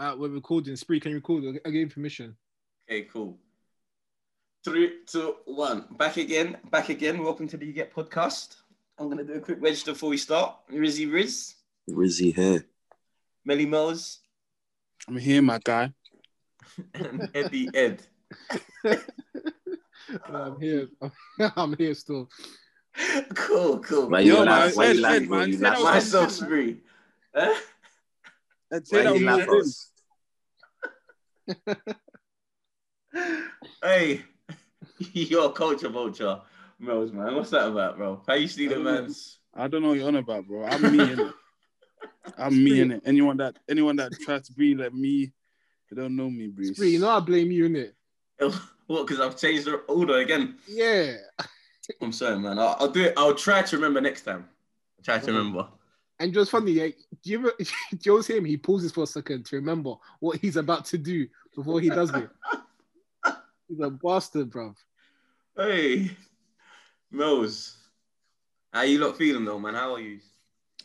Uh, we're recording. Spree, can you record? I I gave you permission. Okay, cool. Three, two, one. Back again. Back again. Welcome to the You Get podcast. I'm gonna do a quick register before we start. Rizzy Riz, Rizzy here. Melly Mills, I'm here, my guy. and Eddie Ed. I'm here. I'm here still. Cool, cool. Why Yo, you man, laugh? Why Ed, you laugh? Ed, bro? man, You say laugh? that was Myself, Spree. Huh? I'd Why say that you was laugh, my bro? Hey, you're a culture vulture, Mills, man. What's that about, bro? How you see the man's? I don't know what you're on about, bro. I'm me in it. I'm me in it. Anyone that anyone that tries to be like me, they don't know me, bro. Spree, you know I blame you, in it. What? Because I've changed the order again. Yeah. I'm sorry, man. I'll, I'll do it. I'll try to remember next time. I'll try to remember. And just funny, yeah. Do you ever, do you always hear him? He pauses for a second to remember what he's about to do before he does it. He's a bastard, bruv. Hey, Mills. How you lot feeling though, man? How are you?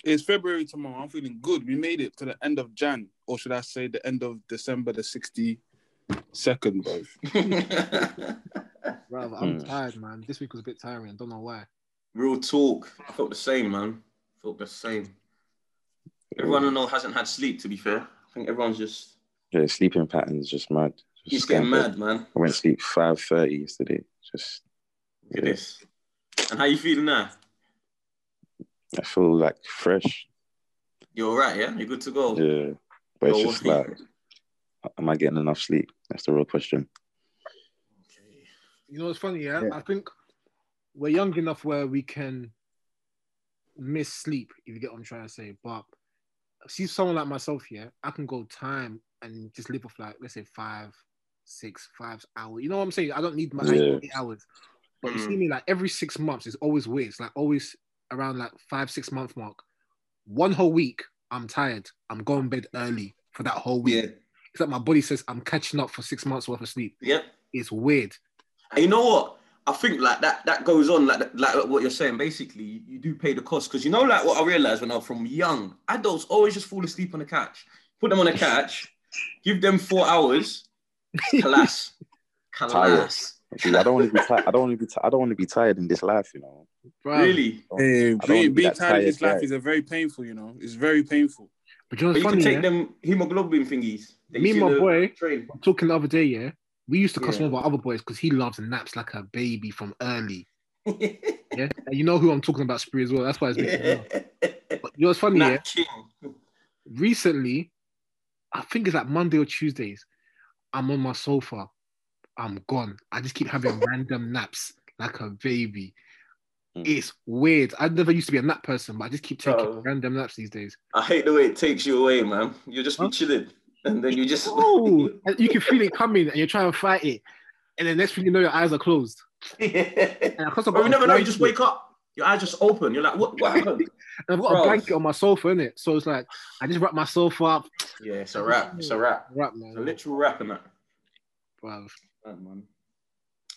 It's February tomorrow. I'm feeling good. We made it to the end of Jan, or should I say the end of December, the 62nd, bro. Bruv, I'm Hmm. tired, man. This week was a bit tiring. I don't know why. Real talk. I felt the same, man. felt the same. Everyone I know hasn't had sleep. To be fair, I think everyone's just Yeah, sleeping patterns just mad. Just he's getting scattered. mad, man. I went to sleep five thirty yesterday. Just Look at this. And how you feeling now? I feel like fresh. You're all right, yeah? You're good to go. Yeah, but it's just what- like, am I getting enough sleep? That's the real question. Okay. You know what's funny, yeah? Yeah. I think we're young enough where we can miss sleep, if you get what I'm trying to say. But see someone like myself, yeah, I can go time and just live off like let's say five, six, five hours. You know what I'm saying? I don't need my Yeah. eight hours. But you Mm. see me like every six months it's always weird. It's like always around like five, six month mark. One whole week, I'm tired. I'm going bed early for that whole week. Yeah. It's like my body says I'm catching up for six months worth of sleep. Yep. It's weird. And you know what? I think like that that goes on like like what you're saying. Basically, you, you do pay the cost because you know like what I realized when I was from young, adults always just fall asleep on the couch. Put them on the couch, give them four hours, collapse, collapse. Dude, I don't want to be tired. I don't want to be. Ti- I don't want to be tired in this life. You know. Bruv. Really? Hey, don't eh, wanna being, be being that tired in this tired life is a very painful, you know. It's very painful. But you know But what's you funny? can take yeah? them hemoglobin thingies. Me and my boy- train. Talking the other day, yeah. We used to cuss Yeah. one of our other boys because he loves naps like a baby from early. Yeah. And you know who I'm talking about, Spree, as well. That's why it's laugh. But you know what's funny, yeah? Nat. Recently, I think it's like Monday or Tuesdays, I'm on my sofa. I'm gone. I just keep having random naps like a baby. Mm. It's weird. I never used to be a nap person, but I just keep taking random naps these days. I hate the way it takes you away, man. You just be Huh? chilling, and then you just. Oh, you can feel it coming and you're trying to fight it. And then next thing you know, your eyes are closed. And because I've Bro, got you never know. You just wake up, your eyes just open. You're like, what? What happened? And I've got Bro. a blanket on my sofa, innit? So it's like I just wrap myself up. yeah, it's a wrap. It's a wrap. Wrap, It's a man. literal wrap in that. Bruv. Right, man.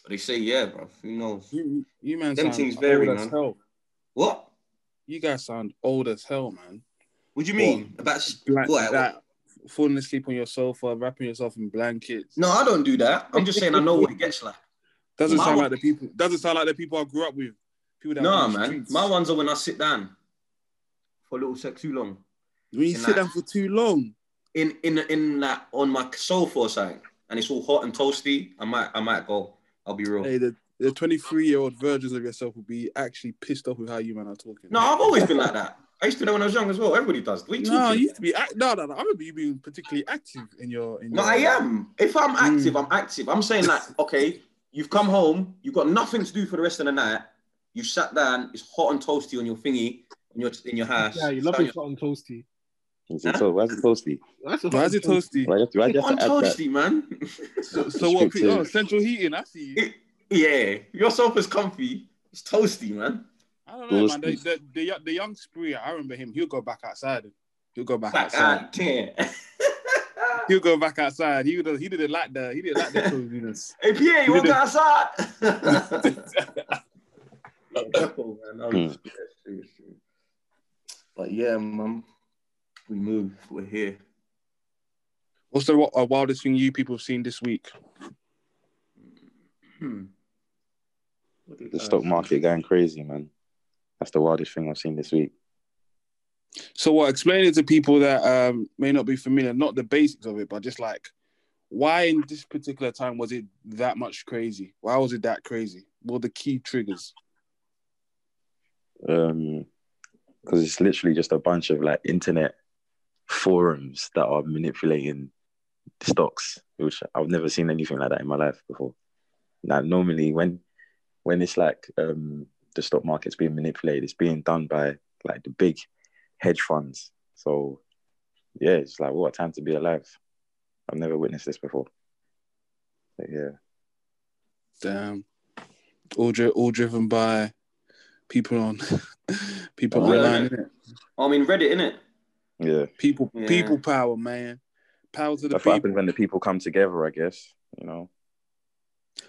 But they say, yeah, bro. Who knows? You, you man Them sound things old vary, as man. hell. What? You guys sound old as hell, man. What do you mean about Like what? that, falling asleep on your sofa, wrapping yourself in blankets. No, I don't do that. I'm just saying I know what it gets like. Doesn't My sound one- like the people. Doesn't sound like the people I grew up with. People that No, man. streets. My ones are when I sit down for a little sec too long. When you in sit that- down for too long. In in in that on my sofa or something, and it's all hot and toasty. I might I might go. I'll be real. Hey, the the 23 year old versions of yourself will be actually pissed off with how you man are talking. No, I've always been like that. I used to know when I was young as well. Everybody does. What are you no, you used to be act- no, no, no. I remember you being particularly active in your. In No, your, I am. If I'm active, Mm. I'm active. I'm saying like, okay, you've come home, you've got nothing to do for the rest of the night. You sat down, it's hot and toasty on your thingy in your in your house. Yeah, you love Sat your hot and toasty. Is it so? Why is it toasty? Why is it toasty? Why you have to, why you your- have to toasty, man. So, so what? Oh, central heating. I see. You. yeah, your sofa's comfy. It's toasty, man. I don't know, man. The, the, the, the young spree. I remember him. He'll go back outside. He'll go back Back outside. out there. He'll go back outside. He did. He didn't like the. He didn't like the coziness. hey, Pierre, you want to go outside? Oh, man, I'm- Hmm. yeah, it's true, it's true. But yeah, man, we move. We're here. What's the uh, wildest thing you people have seen this week? Hmm. What The stock market going crazy, man. That's the wildest thing I've seen this week. So, what? Explain it to people that um, may not be familiar, not the basics of it, but just like why in this particular time was it that much crazy? Why was it that crazy? What were the key triggers? Um, because it's literally just a bunch of like internet forums that are manipulating stocks, which I've never seen anything like that in my life before. Now, normally when when it's like um the stock market's being manipulated, it's being done by like the big hedge funds. So yeah, it's like what a time to be alive. I've never witnessed this before. But yeah. Damn, all dri- all driven by people on people Oh, online, innit? I mean, Reddit, innit? Yeah. People, Yeah. people power, man. Power to the That's what people. happens when the people come together, I guess. You know.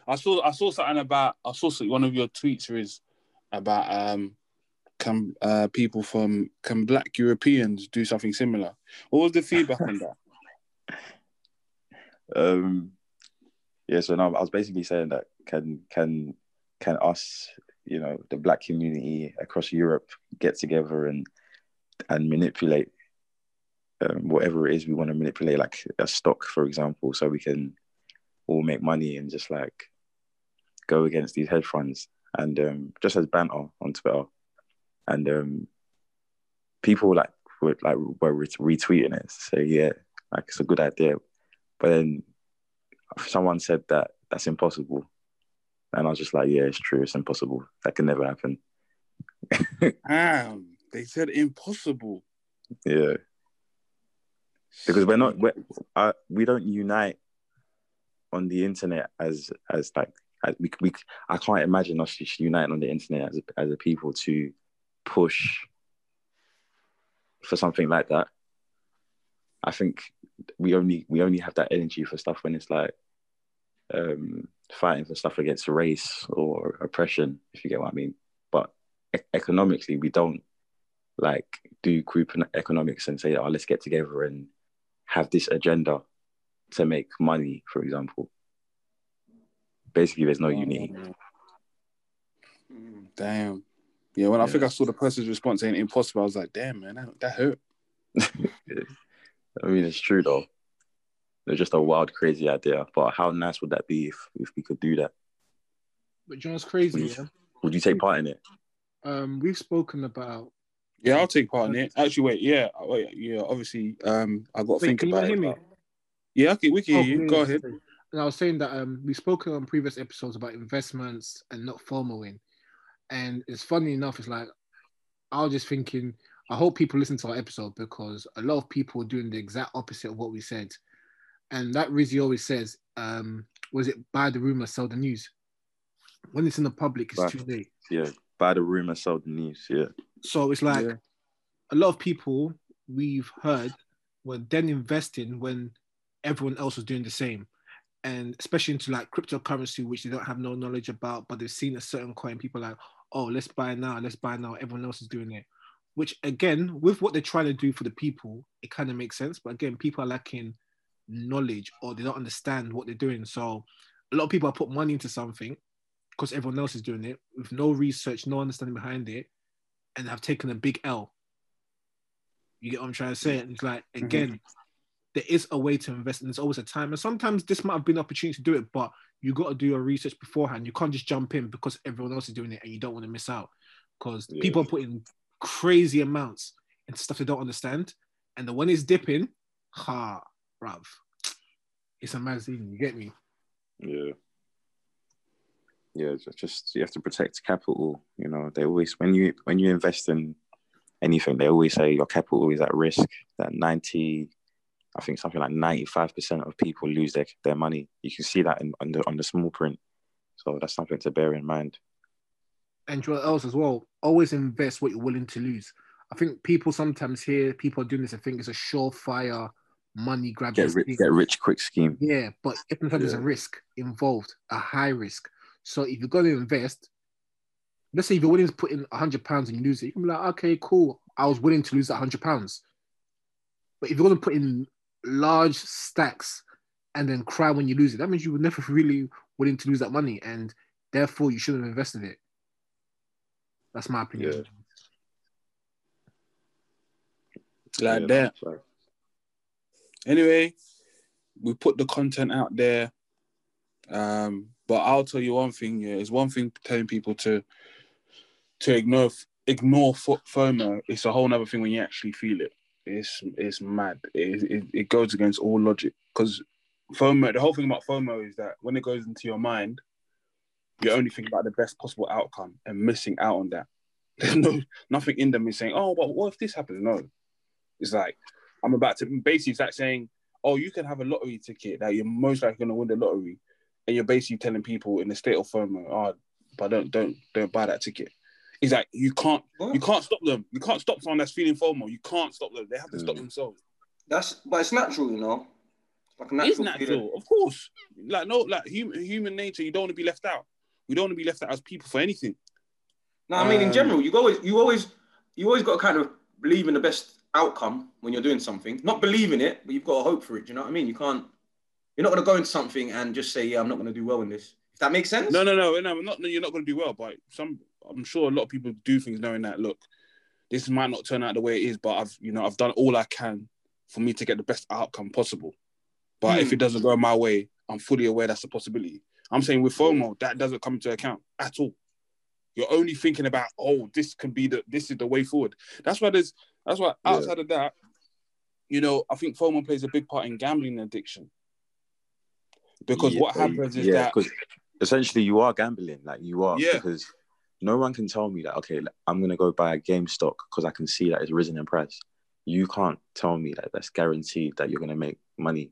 I saw I saw something about I saw one of your tweets is about um can uh people from can black Europeans do something similar? What was the feedback on that? Um, yeah, so now I was basically saying that can can can us, you know, the black community across Europe get together and and manipulate um, whatever it is we want to manipulate, like a stock, for example, so we can all make money and just like go against these hedge funds and um, just as banter on Twitter, and um, people like were like were retweeting it, So yeah, like it's a good idea, but then someone said that that's impossible. And I was just like, yeah, it's true. It's impossible. That can never happen. Damn, they said impossible. Yeah. Because we're not, we're, uh, we don't unite on the internet as, as like, as we, we, I can't imagine us just uniting on the internet as a, as a people to push for something like that. I think we only we only have that energy for stuff when it's like um, fighting for stuff against race or oppression, if you get what I mean. But e- economically, we don't like do group economics and say, "Oh, let's get together and have this agenda to make money," for example. Basically, there's no unity. Mm. Damn. Yeah, when I think I saw the person's response saying impossible, I was like, damn man, that, that hurt. I mean, it's true though. It's just a wild, crazy idea. But how nice would that be if, if we could do that? But you know what's crazy? Please. Yeah? Would you take part in it? Um, we've spoken about. Yeah, I'll take part in it. Actually, wait, yeah, wait, yeah. Obviously, um, I got to Wait, think can you about not it. me? but- Yeah, okay, we can hear Oh, you. Go yeah, ahead. And I was saying that um, we've spoken on previous episodes about investments and not FOMOing. And it's funny enough, it's like, I was just thinking, I hope people listen to our episode because a lot of people are doing the exact opposite of what we said. And that Rizzy always says, um, was it buy the rumor, sell the news? When it's in the public, it's Right. too late. Yeah. Buy the rumor, sell the news. Yeah. So it's like Yeah. a lot of people we've heard were then investing when everyone else was doing the same. And especially into like cryptocurrency, which they don't have no knowledge about, but they've seen a certain coin. People are like, oh, let's buy now, let's buy now. Everyone else is doing it. Which again, with what they're trying to do for the people, it kind of makes sense. But again, people are lacking knowledge or they don't understand what they're doing. So a lot of people are put money into something because everyone else is doing it with no research, no understanding behind it, and have taken a big L. You get what I'm trying to say? Mm-hmm. And it's like mm-hmm. again, there is a way to invest, and there's always a time. And sometimes this might have been an opportunity to do it, but you got to do your research beforehand. You can't just jump in because everyone else is doing it, and you don't want to miss out. Because Yeah. people are putting crazy amounts into stuff they don't understand, and the one is dipping, ha, bruv, it's a mad. You get me? Yeah. Yeah, it's just you have to protect capital. You know, they always when you when you invest in anything, they always say your capital is at risk. That ninety, I think something like ninety five percent of people lose their their money. You can see that in, on the on the small print. So that's something to bear in mind. and what else as well, always invest what you're willing to lose. I think people sometimes hear people are doing this and think it's a surefire money grab. Get rich, get rich quick scheme. Yeah, but if fact there's a risk involved, a high risk. So if you're going to invest, let's say if you're willing to put in a hundred pounds and you lose it, you can be like, okay, cool. I was willing to lose that hundred pounds. But if you're going to put in large stacks and then cry when you lose it. That means you were never really willing to lose that money, and therefore you shouldn't have invested it. That's my opinion. Yeah. Like Yeah, that. that's. Anyway, we put the content out there. Um, but I'll tell you one thing, yeah, it's one thing telling people to to ignore ignore fo- FOMO. It's a whole other thing when you actually feel it. It's it's mad. It it, it goes against all logic because FOMO. The whole thing about FOMO is that when it goes into your mind, you're only thinking about the best possible outcome and missing out on that. There's no nothing in them is saying, "Oh, but what if this happens?" No, it's like I'm about to basically it's like saying, "Oh, you can have a lottery ticket that you're most likely going to win the lottery," and you're basically telling people in the state of FOMO, "Oh, but don't don't don't buy that ticket." It's like you can't What? you can't stop them. You can't stop someone that's feeling FOMO. You can't stop them. They have to stop Mm. themselves. That's but it's natural, you know. It's like natural. It's natural, of course. Like no, like human human nature. You don't want to be left out. We don't want to be left out as people for anything. No, I mean in Um, general, you always you always you always got to kind of believe in the best outcome when you're doing something. Not believe in it, but you've got to hope for it. Do you know what I mean? You can't. You're not going to go into something and just say, "Yeah, I'm not going to do well in this." If that makes sense. No, no, no, no. I'm not. You're not going to do well, but some. I'm sure a lot of people do things knowing that. Look, this might not turn out the way it is, but I've, you know, I've done all I can for me to get the best outcome possible. But if Hmm. it doesn't go my way, I'm fully aware that's a possibility. I'm saying with FOMO, that doesn't come into account at all. You're only thinking about, oh, this can be the, this is the way forward. That's why there's, that's why Yeah. outside of that, you know, I think FOMO plays a big part in gambling addiction. Because what happens is yeah, that essentially you are gambling, like you are, Yeah. because no one can tell me that. Okay, I'm gonna go buy a GameStop because I can see that it's risen in price. You can't tell me that that's guaranteed that you're gonna make money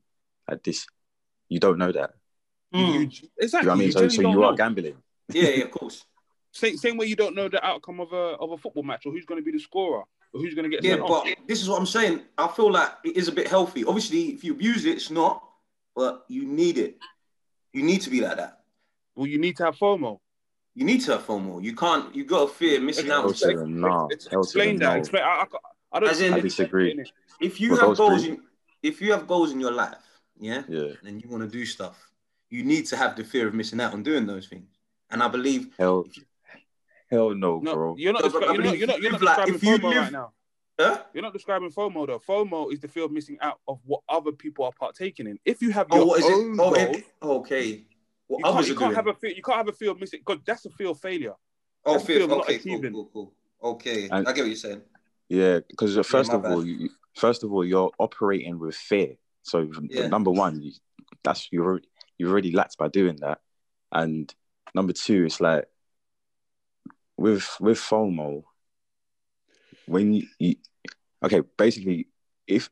at this. You don't know that. Mm. you- exactly. you know what I mean? you So, so don't you are know. gambling. Yeah, yeah, of course. Same, same way you don't know the outcome of a of a football match or who's going to be the scorer or who's going to get Yeah, sent off. but this is what I'm saying. I feel like it is a bit healthy. Obviously, if you abuse it, it's not. But you need it. You need to be like that. Well, you need to have FOMO. You need to have FOMO. You can't. You got to fear missing out. Hell on to stuff. the no. Ex- Hell to the explain that. no. Explain. I, I, I don't. As in- I disagree. If you We're have goals in, if you have goals in your life, yeah, Yeah. and you want to do stuff, you need to have the fear of missing out on doing those things. And I believe, Hell. Hell no, No, bro. you're not. Descri- you're not. You're not. You're not if, like, describing FOMO live- right now. huh? You're not describing FOMO though. FOMO is the fear of missing out of what other people are partaking in. If you have oh, your Oh, what is own it? Oh, goal, it, okay. What you can't, you are can't doing? have a fear. You can't have a fear of missing because that's a fear of failure. oh, that's a fear. fear not Okay, cool, cool, cool. Okay, And- I get what you're saying. Yeah, because uh, first my of all, you, first of all, you're operating with fear. So Yeah. number one, you, that's you already you already lacked by doing that, and number two, it's like with with FOMO, when you, you okay, basically, if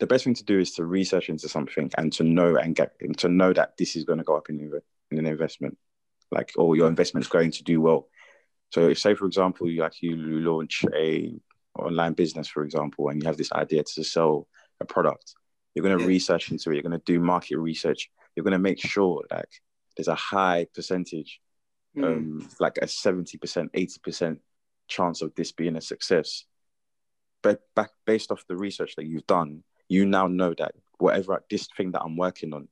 the best thing to do is to research into something and to know and get and to know that this is going to go up in, in an investment, like or your investment's going to do well. So, if say for example, you like you launch a online business, for example, and you have this idea to sell a product, you're going to Yeah. research into it. You're going to do market research. You're going to make sure like there's a high percentage, Mm. um, like a seventy percent, eighty percent chance of this being a success. But back based off the research that you've done, you now know that whatever this thing that I'm working on,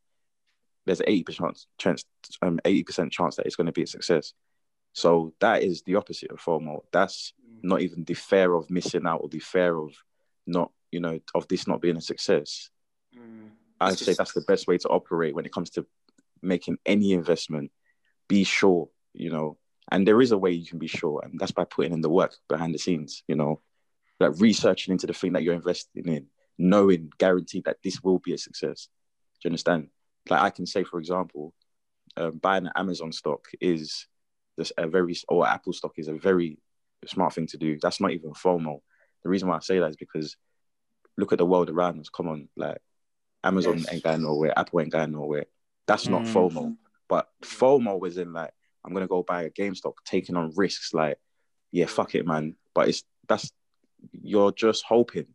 there's an eighty percent chance, um, eighty percent chance that it's going to be a success. So that is the opposite of FOMO. That's not even the fear of missing out or the fear of not, you know, of this not being a success. Mm. I'd It's say that's the best way to operate when it comes to making any investment. Be sure, you know, and there is a way you can be sure, and that's by putting in the work behind the scenes, you know, like researching into the thing that you're investing in, knowing, guaranteed that this will be a success. Do you understand? Like I can say, for example, um, buying an Amazon stock is just a very, or Apple stock is a very smart thing to do. That's not even FOMO. The reason why I say that is because look at the world around us. Come on, like Amazon Yes. ain't going nowhere, Apple ain't going nowhere. That's not Mm. FOMO. But FOMO was in like, I'm gonna go buy a GameStop, taking on risks. Like, yeah, fuck it, man. But it's that's you're just hoping.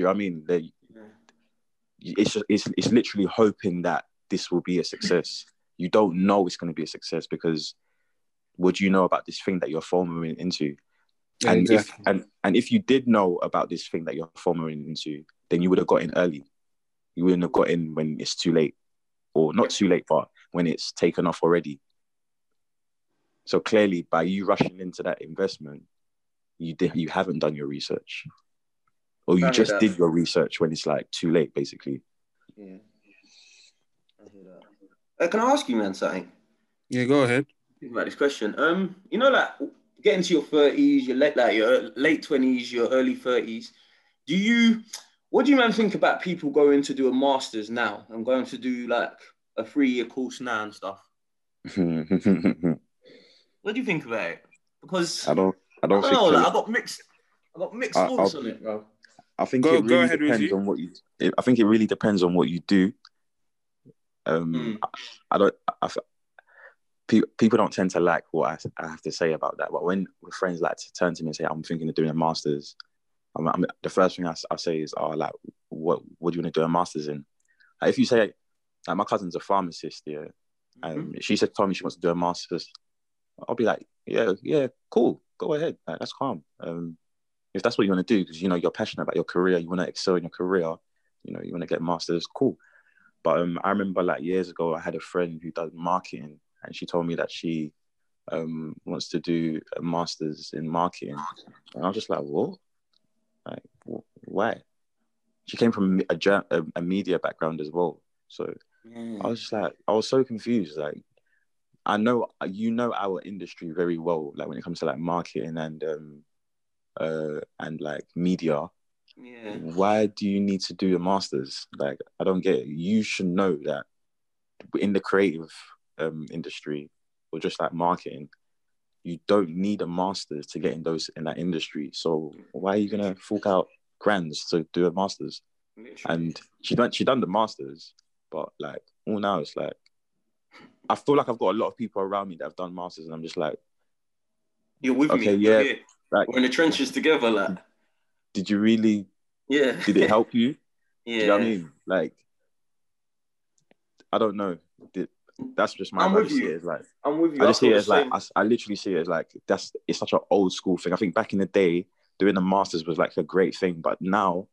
Do you know what I mean? Yeah. it's just, it's it's literally hoping that this will be a success. You don't know it's going to be a success because would you know about this thing that you're FOMOing into? Yeah, and exactly. if and and if you did know about this thing that you're FOMOing into, then you would have got in early. You wouldn't have got in when it's too late, or not too late, but when it's taken off already. So clearly, by you rushing into that investment, you did you haven't done your research, or you I just that. did your research when it's like too late, basically. Yeah. I hear that. Uh, can I ask you, man, something? Yeah, go ahead. Think about this question. Um, you know, like getting to your thirties, your late, like your late twenties, your early thirties. Do you, what do you man think about people going to do a masters now and going to do like a three-year course now and stuff? What do you think about it? Because I don't. I don't don't know, think. like, I got mixed, I got mixed I- thoughts I'll- on it, bro. I think Go- it really ahead, depends Rizzy. on what you. it- I think it really depends on what you do. Um, Mm. I, I don't. I, I, pe- people don't tend to like what I, I have to say about that. But when friends like to turn to me and say, "I'm thinking of doing a masters," I'm, I'm, the first thing I say is, "Oh, like, what what do you want to do a masters in?" Like, if you say, like, my cousin's a pharmacist, yeah, um, she said, told me she wants to do a masters. I'll be like, yeah, yeah, cool, go ahead, like, that's calm. Um, if that's what you want to do, because you know you're passionate about your career, you want to excel in your career, you know, you want to get masters, cool. But um, I remember like years ago, I had a friend who does marketing, and she told me that she um wants to do a masters in marketing, and I was just like, what? Like, wh- why? She came from a, a, a media background as well, so Mm. I was just like, I was so confused. Like, I know you know our industry very well, like when it comes to like marketing and um uh and like media. Yeah. Why do you need to do a masters? Like, I don't get it. You should know that in the creative um industry or just like marketing, you don't need a masters to get in those in that industry. So why are you gonna fork out grands to do a masters? Literally. and she done she done the masters, but like all now it's like I feel like I've got a lot of people around me that have done masters, and I'm just like, You're with Okay, me. Yeah. Like, We're in the trenches together, like. did you really? Yeah. Did it help you? yeah. Do you know what I mean? Like, I don't know. Did, that's just my. I'm with you. like I'm with you. I just see it as like. I, I literally see it as like that's it's such an old school thing. I think back in the day, doing the masters was like a great thing, but now,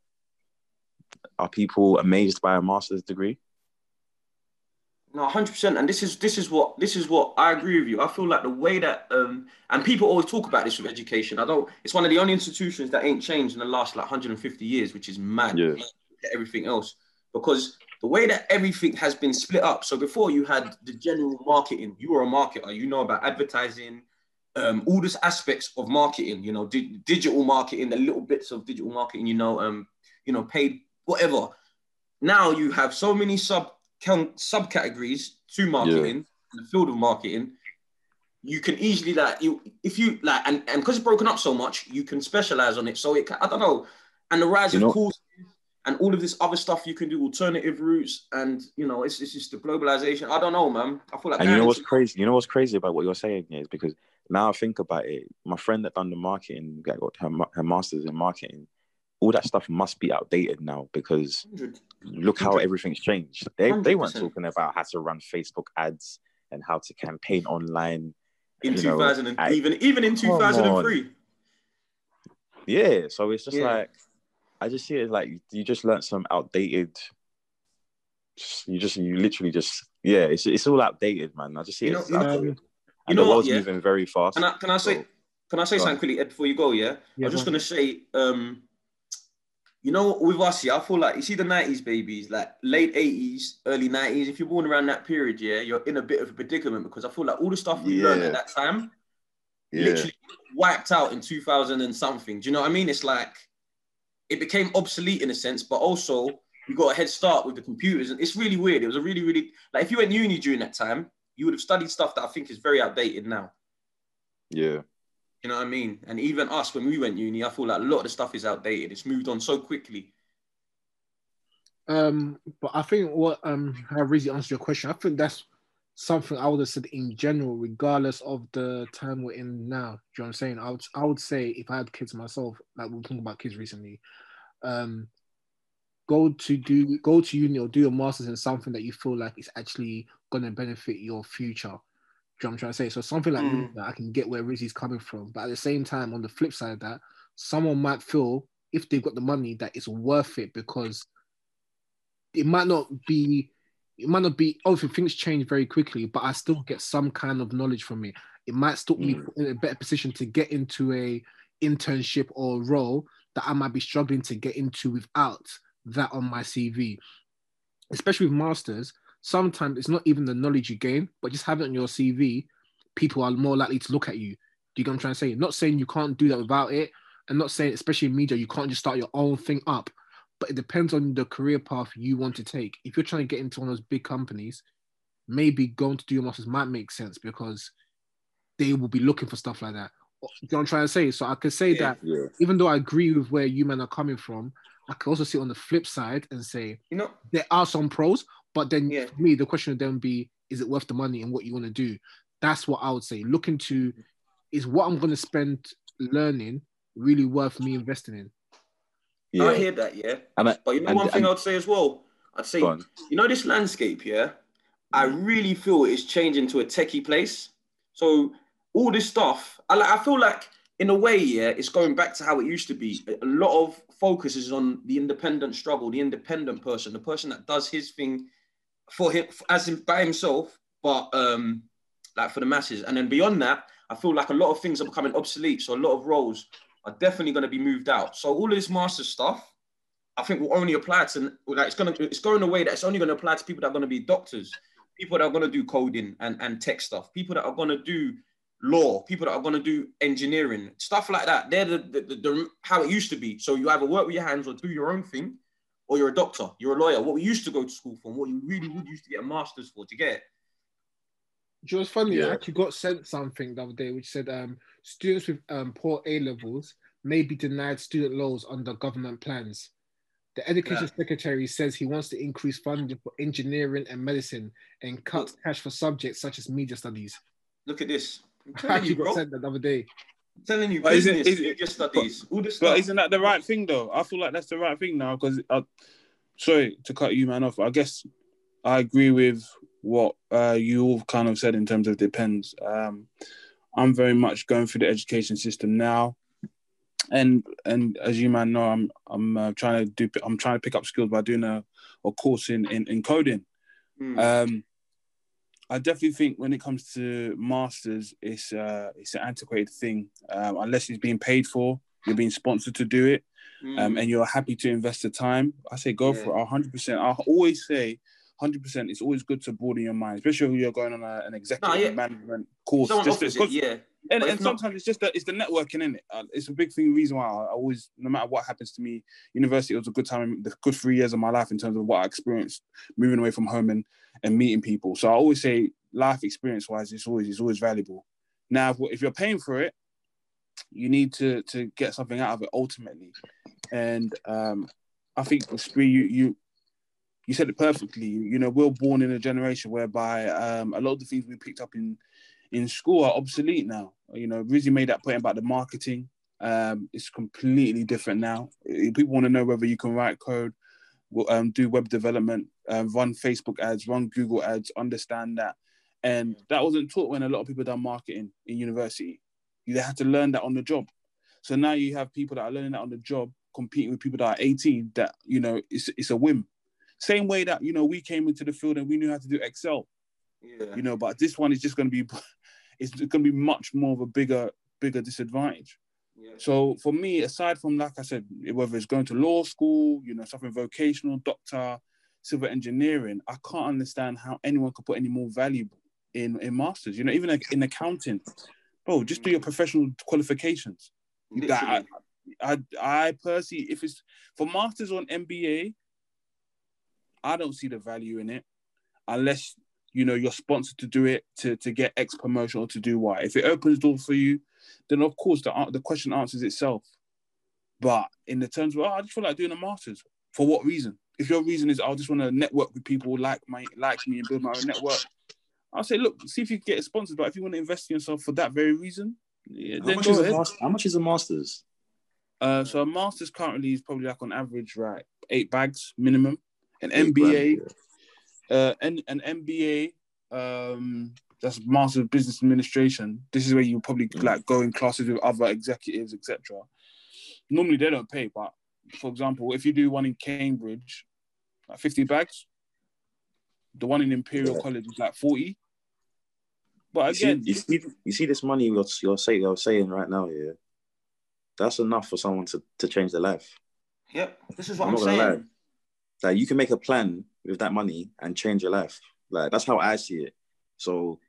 are people amazed by a master's degree? No, hundred percent. And this is this is what this is what I agree with you. I feel like the way that um and people always talk about this with education. I don't. It's one of the only institutions that ain't changed in the last like 150 years, which is mad. Yeah. Everything else because the way that everything has been split up. So before you had the general marketing. You were a marketer. You know about advertising. Um, all these aspects of marketing, you know, di- digital marketing, the little bits of digital marketing, you know, um, you know, paid whatever. Now you have so many sub count subcategories to marketing in the field of marketing. You can easily like you if you like and and because it's broken up so much, you can specialize on it. So it I don't know, and the rise You of know- courses and all of this other stuff you can do alternative routes and you know it's, it's just the globalization. I don't know, man. I feel like And you know what's crazy? You know what's crazy about what you're saying is because now I think about it. My friend that done the marketing, got her, her masters in marketing, all that stuff must be outdated now because 100. look how Hundred. everything's changed. They they weren't talking about how to run Facebook ads and how to campaign online. in you know, 2000 and I- even even in 2003. Yeah, so it's just Yeah. like I just see it like you just learned some outdated. You just you literally just yeah, it's it's all outdated, man. I just see You it know- as you know- outdated. And you know the what, world's yeah? moving very fast. Can I can I say So- can I say Go on. something quickly Ed, before you go? Yeah, Yeah, I'm just go gonna say, um, you know, with us, yeah, I feel like you see the '90s babies, like late '80s, early '90s. If you're born around that period, yeah, you're in a bit of a predicament because I feel like all the stuff we learned at that time yeah. literally wiped out in 2000 and something. Do you know what I mean? It's like it became obsolete in a sense, but also we got a head start with the computers, and it's really weird. It was a really, really like if you went uni during that time, you would have studied stuff that I think is very outdated now. yeah. You know what I mean? And even us, when we went uni, I feel like a lot of the stuff is outdated. It's moved on so quickly. Um, but I think what um how Rizzy answered your question, I think that's something I would have said in general, regardless of the time we're in now. Do you know what I'm saying? I would I would say if I had kids myself, like we were talking about kids recently, um, go to do go to uni or do your masters in something that you feel like is actually gonna benefit your future. Do you know I'm trying to say? So something like Mm. that, I can get where Rizzy's coming from, but at the same time, on the flip side of that, someone might feel if they've got the money that it's worth it because it might not be it might not be obviously things change very quickly, but I still get some kind of knowledge from it. It might still me Mm. in a better position to get into a internship or role that I might be struggling to get into without that on my CV. Especially with masters, sometimes it's not even the knowledge you gain, but just having it on your CV, people are more likely to look at you. Do you get what I'm trying to say? Not saying you can't do that without it, and not saying, especially in media, you can't just start your own thing up. But it depends on the career path you want to take. If you're trying to get into one of those big companies, maybe going to do your masters might make sense because they will be looking for stuff like that. Do you know what I'm trying to say? So I could say Yeah. that Yeah. even though I agree with where you men are coming from, I could also see on the flip side and say You know, there are some pros, but then Yeah. for me, the question would then be, is it worth the money and what you want to do? That's what I would say. Look into is what I'm going to spend learning really worth me investing in? Yeah. I hear that, yeah. And I, But you know and- one thing and- I'd say as well? I'd say, you know, this landscape, yeah, I mm. really feel it's changing to a techie place. So all this stuff, I like I feel like in a way, yeah, it's going back to how it used to be. A a lot of focus is on the independent struggle, the independent person, the person that does his thing for him as by himself, but um like for the masses. And then beyond that, I feel like a lot of things are becoming obsolete. So a lot of roles are definitely going to be moved out. So all of this master stuff, I think will only apply to like it's gonna it's going away way that it's only going to apply to people that are going to be doctors, people that are going to do coding and, and tech stuff, people that are going to do law, people that are going to do engineering, stuff like that. They're the, the, the, the how it used to be. So you either work with your hands or do your own thing, or you're a doctor, you're a lawyer. What we used to go to school for, and what you really would used to get a master's for to get. Do you know what's funny? I actually got sent something the other day which said um, students with um, poor A levels may be denied student loans under government plans. The education Yeah. secretary says he wants to increase funding for engineering and medicine and cut cash for subjects such as media studies. Look at this. I'm I actually you, got bro. sent that the other day. I'm telling you, But business, is it- media studies, all this But isn't that the right thing though? I feel like that's the right thing now because uh, sorry to cut you man off. I guess I agree with what uh, you all kind of said in terms of depends. Um, I'm very much going through the education system now, and and as you man know, I'm I'm uh, trying to do I'm trying to pick up skills by doing a, a course in, in in coding. Mm. Um, I definitely think when it comes to masters, it's uh, it's an antiquated thing. Um, unless it's being paid for, you're being sponsored to do it, um, Mm. and you're happy to invest the time. I say go Yeah. for it. hundred percent. I always say. Hundred percent. It's always good to broaden your mind, especially when you're going on a, an executive yeah. management course. Someone Just- offers it, yeah. And, and if not- sometimes it's just that it's the networking in it. Uh, it's a big thing. Reason why I I always, no matter what happens to me, university was a good time, the good three years of my life in terms of what I experienced moving away from home and and meeting people. So I always say, life experience wise, it's always it's always valuable. Now, if, if you're paying for it, you need to to get something out of it ultimately. And um, I think Spree, you you you said it perfectly. You know, we're born in a generation whereby um, a lot of the things we picked up in in school are obsolete now. You know, Rizzy made that point about the marketing. Um, it's completely different now. Uh, People want to know whether you can write code, um, do web development, um, run Facebook ads, run Google ads, understand that. And that wasn't taught when a lot of people done marketing in university. You they had to learn that on the job. So now you have people that are learning that on the job, competing with people that are 18. That you know, it's it's a whim. Same way that you know we came into the field and we knew how to do Excel Yeah. you know but this one is just going to be it's going to be much more of a bigger bigger disadvantage yeah. so for me aside from like i said whether it's going to law school you know something vocational doctor civil engineering i can't understand how anyone could put any more value in in masters you know even like in accounting bro just do your professional qualifications Literally. I, I personally, if it's for masters on MBA, I don't see the value in it unless you know you're sponsored to do it to, to get X promotion or to do Y. If it opens doors for you, then of course the the question answers itself. But in the terms of oh, I just feel like doing a masters. For what reason? If your reason is I just want to network with people like my like me and build my own network, I'll say look, see if you can get sponsored. But if you want to invest in yourself for that very reason, yeah, How much, go is a ahead. master, how much is a master's? Uh, so a master's currently is probably like on average, right, eight bags minimum. An Eight MBA, grand, uh, an, an MBA, um, that's Master of Business Administration. This is where you probably Mm. like go in classes with other executives, etc. normally they don't pay, but for example, if you do one in Cambridge, like 50 bags, the one in Imperial Yeah. College is like 40. But You see, again, you see, you see this money you're, you're saying, you're saying right now, yeah. That's enough for someone to, to change their life. Yep. This is what I'm I'm, not gonna saying. lie. Like you can make a plan with that money and change your life. Like that's how I see it. So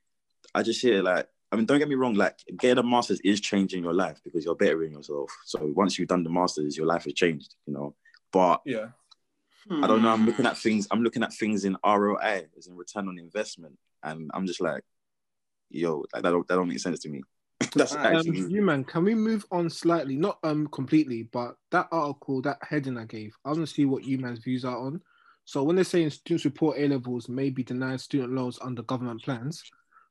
I just see it like I mean, don't get me wrong. Like getting a master's is changing your life because you're bettering yourself. So once you've done the masters, your life has changed. You know, but yeah. I don't know. I'm looking Hmm. at things. I'm looking at things in ROI, as in return on investment, and I'm just like, yo, like, that don't that don't make sense to me. That's Um, actually you man, can we move on slightly? Not um completely, but that article, that heading I gave, I want to see what you man's views are on. So when they're saying students report A levels may be denied student loans under government plans.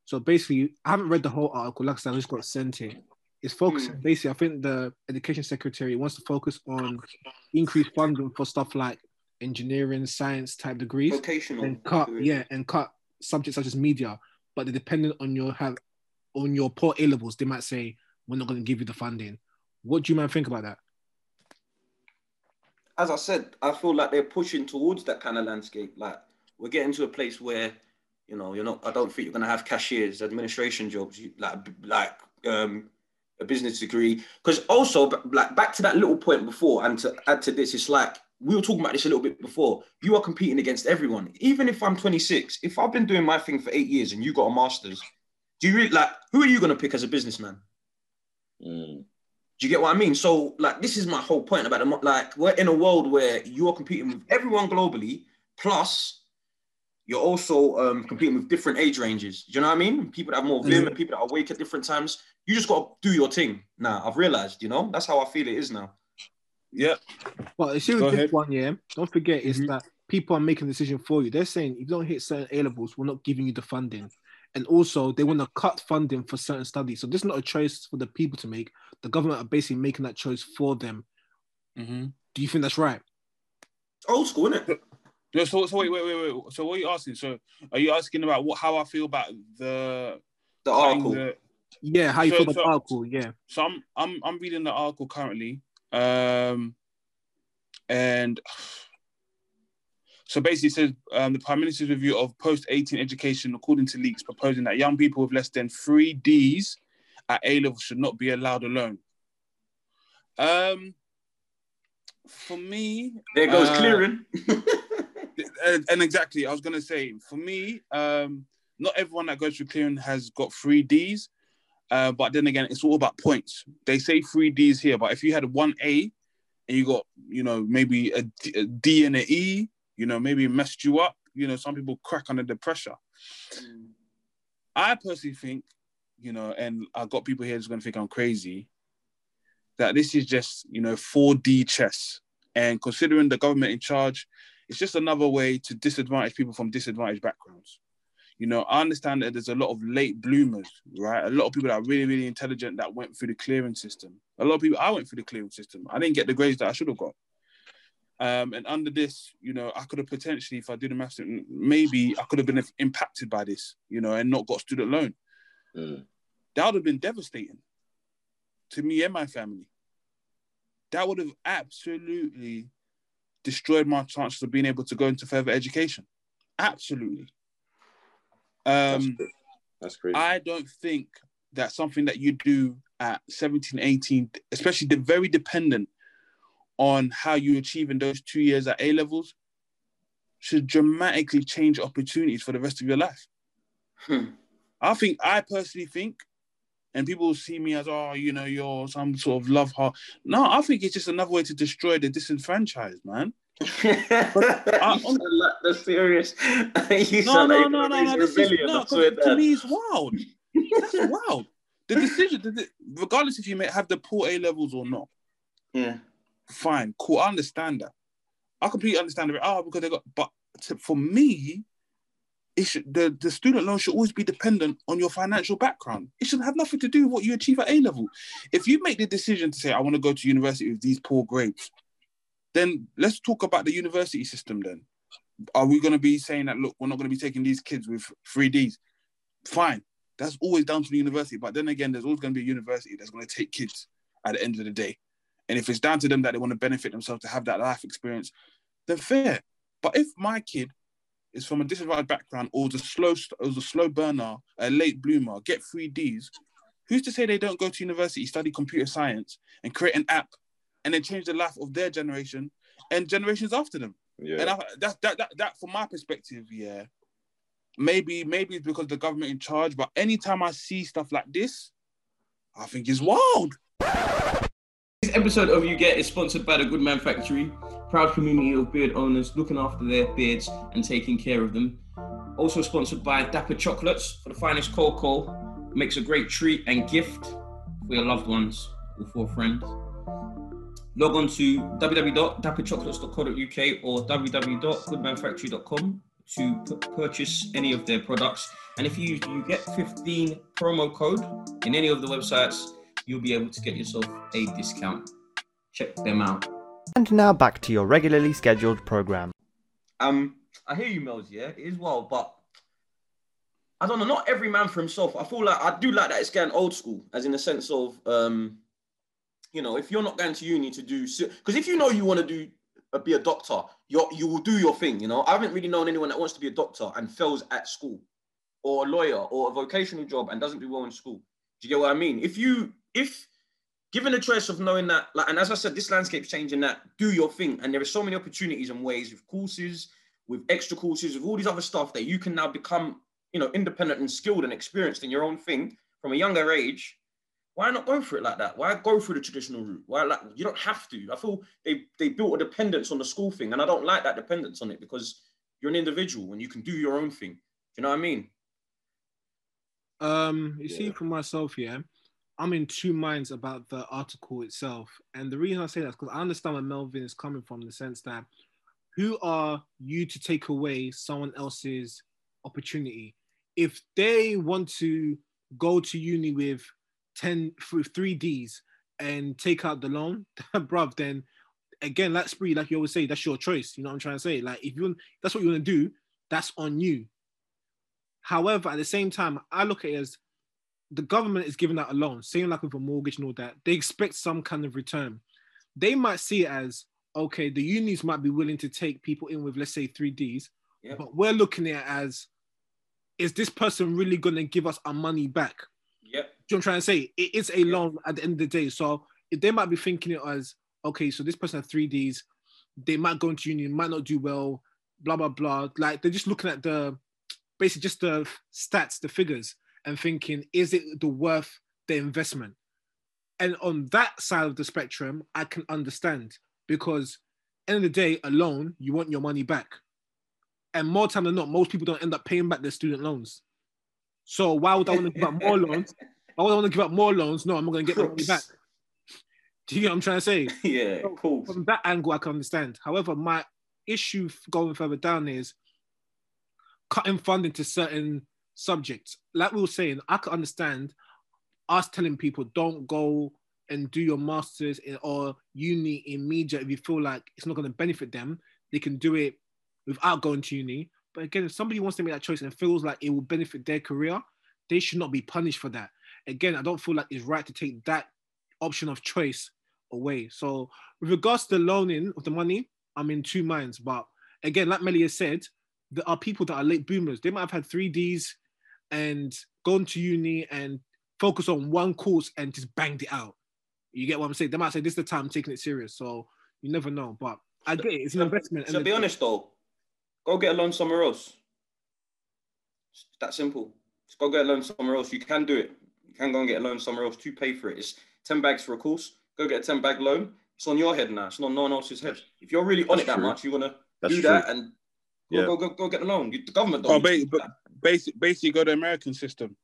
So basically, I haven't read the whole article. Like I said, I just got sent it. It's focusing Hmm. basically. I think the education secretary wants to focus on increased funding for stuff like engineering, science type degrees vocational. and cut yeah and cut subjects such as media but they're dependent on your have on your poor a levels they might say we're not going to give you the funding what do you man think about that as I said, I feel like they're pushing towards that kind of landscape. Like we're getting to a place where, you know, you're not. I don't think you're gonna have cashiers, administration jobs, like like um, a business degree. Because also, like back to that little point before, and to add to this, it's like we were talking about this a little bit before. You are competing against everyone. Even if I'm 26, if I've been doing my thing for eight years and you got a master's, do you really like? Who are you gonna pick as a businessman? Mm. Do you get what I mean? So, like, this is my whole point about the like we're in a world where you're competing with everyone globally, plus you're also um, competing with different age ranges. Do you know what I mean? People that have more vim and people that are awake at different times. You just got to do your thing. Now, I've realized, you know, that's how I feel it is now. Yeah. well you see Go with this ahead. one yeah don't forget it's Mhm. that people are making a decision for you they're saying if you don't hit certain a levels we're not giving you the funding and also they want to cut funding for certain studies so this is not a choice for the people to make the government are basically making that choice for them Mm-hmm. do you think that's right old school, isn't it? Yeah, so, so wait, wait, wait, wait. So what are you asking? So are you asking about what how I feel about the The article. the- yeah how you So- feel about so- the article yeah so I'm I'm I'm reading the article currently. Um and so basically it says um, the Prime Minister's review of post 18 education according to leaks proposing that young people with less than three D's at A level should not be allowed alone. Um for me, there goes Uh, clearing. and, and exactly, I was gonna say for me, um, not everyone that goes through clearing has got three Ds, uh, but then again, it's all about points. They say three Ds here, but if you had one A and you got, you know, maybe a D, a D and an E, you know, maybe messed you up. You know, some people crack under the pressure. Mm. I personally think, you know, and I've got people here that's gonna think I'm crazy, that this is just, you know, 4D chess. And considering the government in charge, it's just another way to disadvantage people from disadvantaged backgrounds. You know, I understand that there's a lot of late bloomers, right? A lot of people that are really, really intelligent that went through the clearing system. A lot of people, I went through the clearing system. I didn't get the grades that I should have got. Um, and under this, you know, I could have potentially, if I did the maths, maybe I could have been impacted by this, you know, and not got student loan. Mm. That would have been devastating to me and my family. That would have absolutely destroyed my chances of being able to go into further education. Absolutely. That's, Um, that's crazy. I don't think that's something that you do at 17, 18, especially the very dependent on how you achieve in those two years at A levels, should dramatically change opportunities for the rest of your life. Hmm. I think, I personally think, and people see me as, oh, you know, you're some sort of love heart. No, I think it's just another way to destroy the disenfranchised, man. you sound like the serious. you No, no, like no, no, no. This is, no, I to me, it's wild. That's wild. The decision, the- regardless if you may have the poor A levels or not, Yeah. Fine, cool. I understand that. I completely understand it. Oh, because they got, but to, for me, it should the, the student loan should always be dependent on your financial background. It should have nothing to do with what you achieve at A level. If you make the decision to say, I want to go to university with these poor grades, then let's talk about the university system then. Are we going to be saying that, look, we're not going to be taking these kids with 3Ds? Fine. That's always down to the university. But then again, there's always going to be a university that's going to take kids at the end of the day. And if it's down to them that they want to benefit themselves to have that life experience, then fair. But if my kid is from a disadvantaged background or was a slow was a slow burner, a late bloomer, get three Ds, who's to say they don't go to university, study computer science, and create an app, and then change the life of their generation and generations after them? Yeah. And I, that, that that that from my perspective, yeah. Maybe maybe it's because the government in charge, but anytime I see stuff like this, I think it's wild. This episode of You Get is sponsored by the Good Man Factory, proud community of beard owners looking after their beards and taking care of them. Also sponsored by Dapper Chocolates for the finest cocoa, makes a great treat and gift for your loved ones or for friends. Log on to www.dapperchocolates.co.uk or www.goodmanfactory.com to p- purchase any of their products. And if you, use you get 15 promo code in any of the websites, you'll be able to get yourself a discount. Check them out. And now back to your regularly scheduled program. Um, I hear you, Mels. Yeah, it is well, but I don't know. Not every man for himself. I feel like I do like that. It's getting old school, as in the sense of, um, you know, if you're not going to uni to do, because if you know you want to do uh, be a doctor, you you will do your thing. You know, I haven't really known anyone that wants to be a doctor and fails at school, or a lawyer, or a vocational job and doesn't do well in school. Do you get what I mean? If you if given the choice of knowing that, like, and as I said, this landscape's changing. That do your thing, and there are so many opportunities and ways with courses, with extra courses, with all these other stuff that you can now become, you know, independent and skilled and experienced in your own thing from a younger age. Why not go for it like that? Why go through the traditional route? Why like you don't have to? I feel they they built a dependence on the school thing, and I don't like that dependence on it because you're an individual and you can do your own thing. Do you know what I mean? Um, you see, Yeah. for myself, yeah, I'm in two minds about the article itself, and the reason I say that is because I understand where Melvin is coming from, the sense that who are you to take away someone else's opportunity? If they want to go to uni with 10 with three Ds and take out the loan, bruv, then again, like spree, like you always say, that's your choice. You know what I'm trying to say? Like if you that's what you want to do, that's on you. However, at the same time, I look at it as the government is giving out a loan, same like with a mortgage and all that. They expect some kind of return. They might see it as okay, the unis might be willing to take people in with let's say three Ds, Yeah. but we're looking at it as is this person really going to give us our money back? Yeah. Do you know what I'm trying to say? It is a loan at the end of the day. So they might be thinking it as, okay, so this person has three Ds, they might go into union, might not do well, blah, blah, blah. Like they're just looking at the basically just the stats, the figures, and thinking, is it the worth the investment? And on that side of the spectrum, I can understand because end of the day, a loan, you want your money back. And more time than not, most people don't end up paying back their student loans. So why would I want to give up more loans? Why would I want to give up more loans? No, I'm not going to get my money back. Do you get what I'm trying to say? Yeah, So, cool. From that angle, I can understand. However, my issue going further down is cutting funding to certain subjects. Like we were saying, I could understand us telling people don't go and do your masters in, or uni in media if you feel like it's not going to benefit them. They can do it without going to uni. But again, if somebody wants to make that choice and feels like it will benefit their career, they should not be punished for that. Again, I don't feel like it's right to take that option of choice away. So with regards to the loaning of the money, I'm in two minds. But again, like Melia said, there are people that are late boomers. They might have had three Ds and gone to uni and focus on one course and just banged it out. You get what I'm saying? They might say this is the time I'm taking it serious. So you never know. But I get it. It's an investment. To and be honest though, go get a loan somewhere else. It's that simple. Just go get a loan somewhere else. You can do it. You can go and get a loan somewhere else to pay for it. It's 10 bags for a course. Go get a 10 bag loan. It's on your head now. It's not no one else's head. If you're really on That's it that true. much, you want to do true. that and go, Yeah. go, go, go get a loan. The government don't. Oh, need to ba- do but that. Basic, basically go the American system.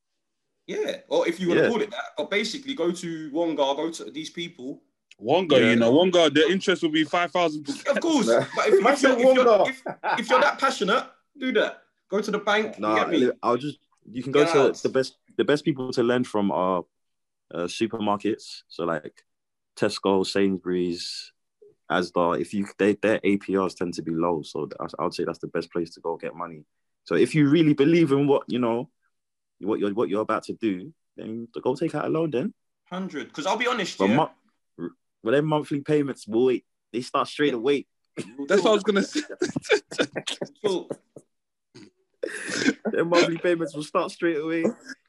Yeah. Or if you want to call it that, but basically go to Wonga, go to these people. One guy, Yeah. you know, one guy, the interest will be five thousand Of course. Nah. But if, if, you're, if, you're, Wonga. if, if you're that passionate, do that. Go to the bank. No, you get me? I'll just you can go Get to the best the best people to lend from are uh, supermarkets. So like Tesco, Sainsbury's, Asda. If you they their APRs tend to be low, so I I would say that's the best place to go get money. So if you really believe in what you know, what you're what you're about to do, then go take out a loan. Then, Hundred. Because I'll be honest, but yeah. mo- Well, their monthly payments, boy, they start straight away. That's what I was gonna say. Their monthly payments will start straight away.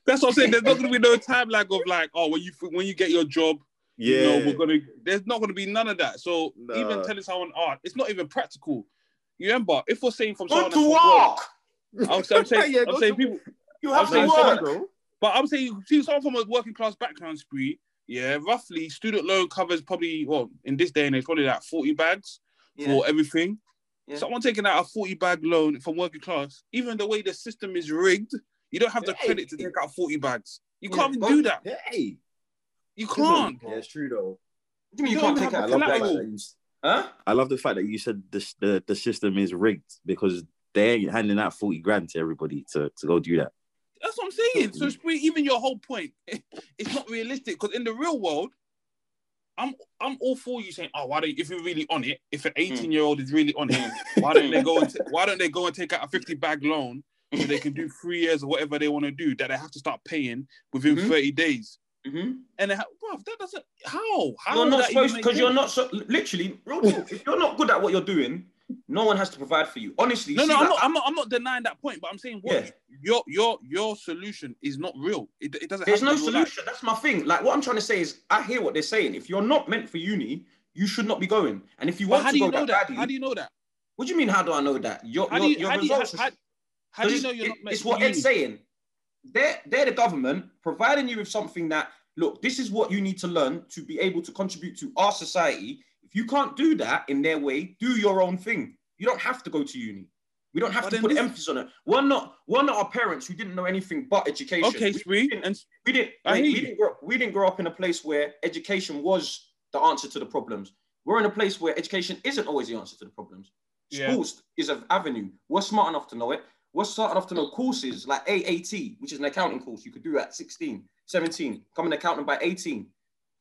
That's what I'm saying. There's not gonna be no time lag of like, oh, when you when you get your job, Yeah, you know, we're gonna. There's not gonna be none of that. So Nah. even telling someone, oh, it's not even practical. You remember, if we're saying from go someone to that's from work. I'm, I'm saying, Yeah, I'm saying to people, You I'm have to saying work. bro. but I'm saying, see, someone from a working class background spree, yeah, roughly student loan covers probably, well, in this day and age, probably like 40 bags Yeah. for everything. Yeah. Someone taking out a 40 bag loan from working class, even the way the system is rigged, you don't have the Hey. credit to take out 40 bags. You Yeah, can't even do that. Hey, You can't. Yeah, it's true though. What do you mean you You can't take out a I love the fact collateral. that you, Huh? I love the fact that you said this, the the system is rigged because they ain't handing out forty grand to everybody to, to go do that. That's what I'm saying. So Spree, even your whole point, it's not realistic because in the real world, I'm I'm all for you saying, oh, why don't if you're really on it, if an 18 year old is really on it, why don't they go and ta- why don't they go and take out a 50 bag loan so they can do three years or whatever they want to do that they have to start paying within Mhm. 30 days. hmm And they ha- bruv, that doesn't how how You're not supposed because you're not so literally. Real talk, if you're not good at what you're doing, no one has to provide for you. Honestly, No, no, I'm like, not, I'm not. I'm not denying that point, but I'm saying what Yeah. your your your solution is not real. It, it doesn't. There's have no to be real life. solution. That's my thing. Like what I'm trying to say is, I hear what they're saying. If you're not meant for uni, you should not be going. And if you want how to do go you know that, badly, How do you know that? what do you mean? How do I know that? Your How your, do you your how do you results. how, how do you know you're not it- meant It's for what? Ed's saying. They're they're the government providing you with something that look. This is what you need to learn to be able to contribute to our society. If you can't do that in their way, do your own thing. You don't have to go to uni. We don't have But to put this- emphasis on it. We're not we're not our parents who didn't know anything but education. Okay, We- didn't- and we didn't. I hear we didn't grow. We didn't grow up in a place where education was the answer to the problems. We're in a place where education isn't always the answer to the problems. Yeah. Schools is an avenue. We're smart enough to know it. We're smart enough to know courses like AAT, which is an accounting course you could do at 16, 17, become an accountant by 18. Do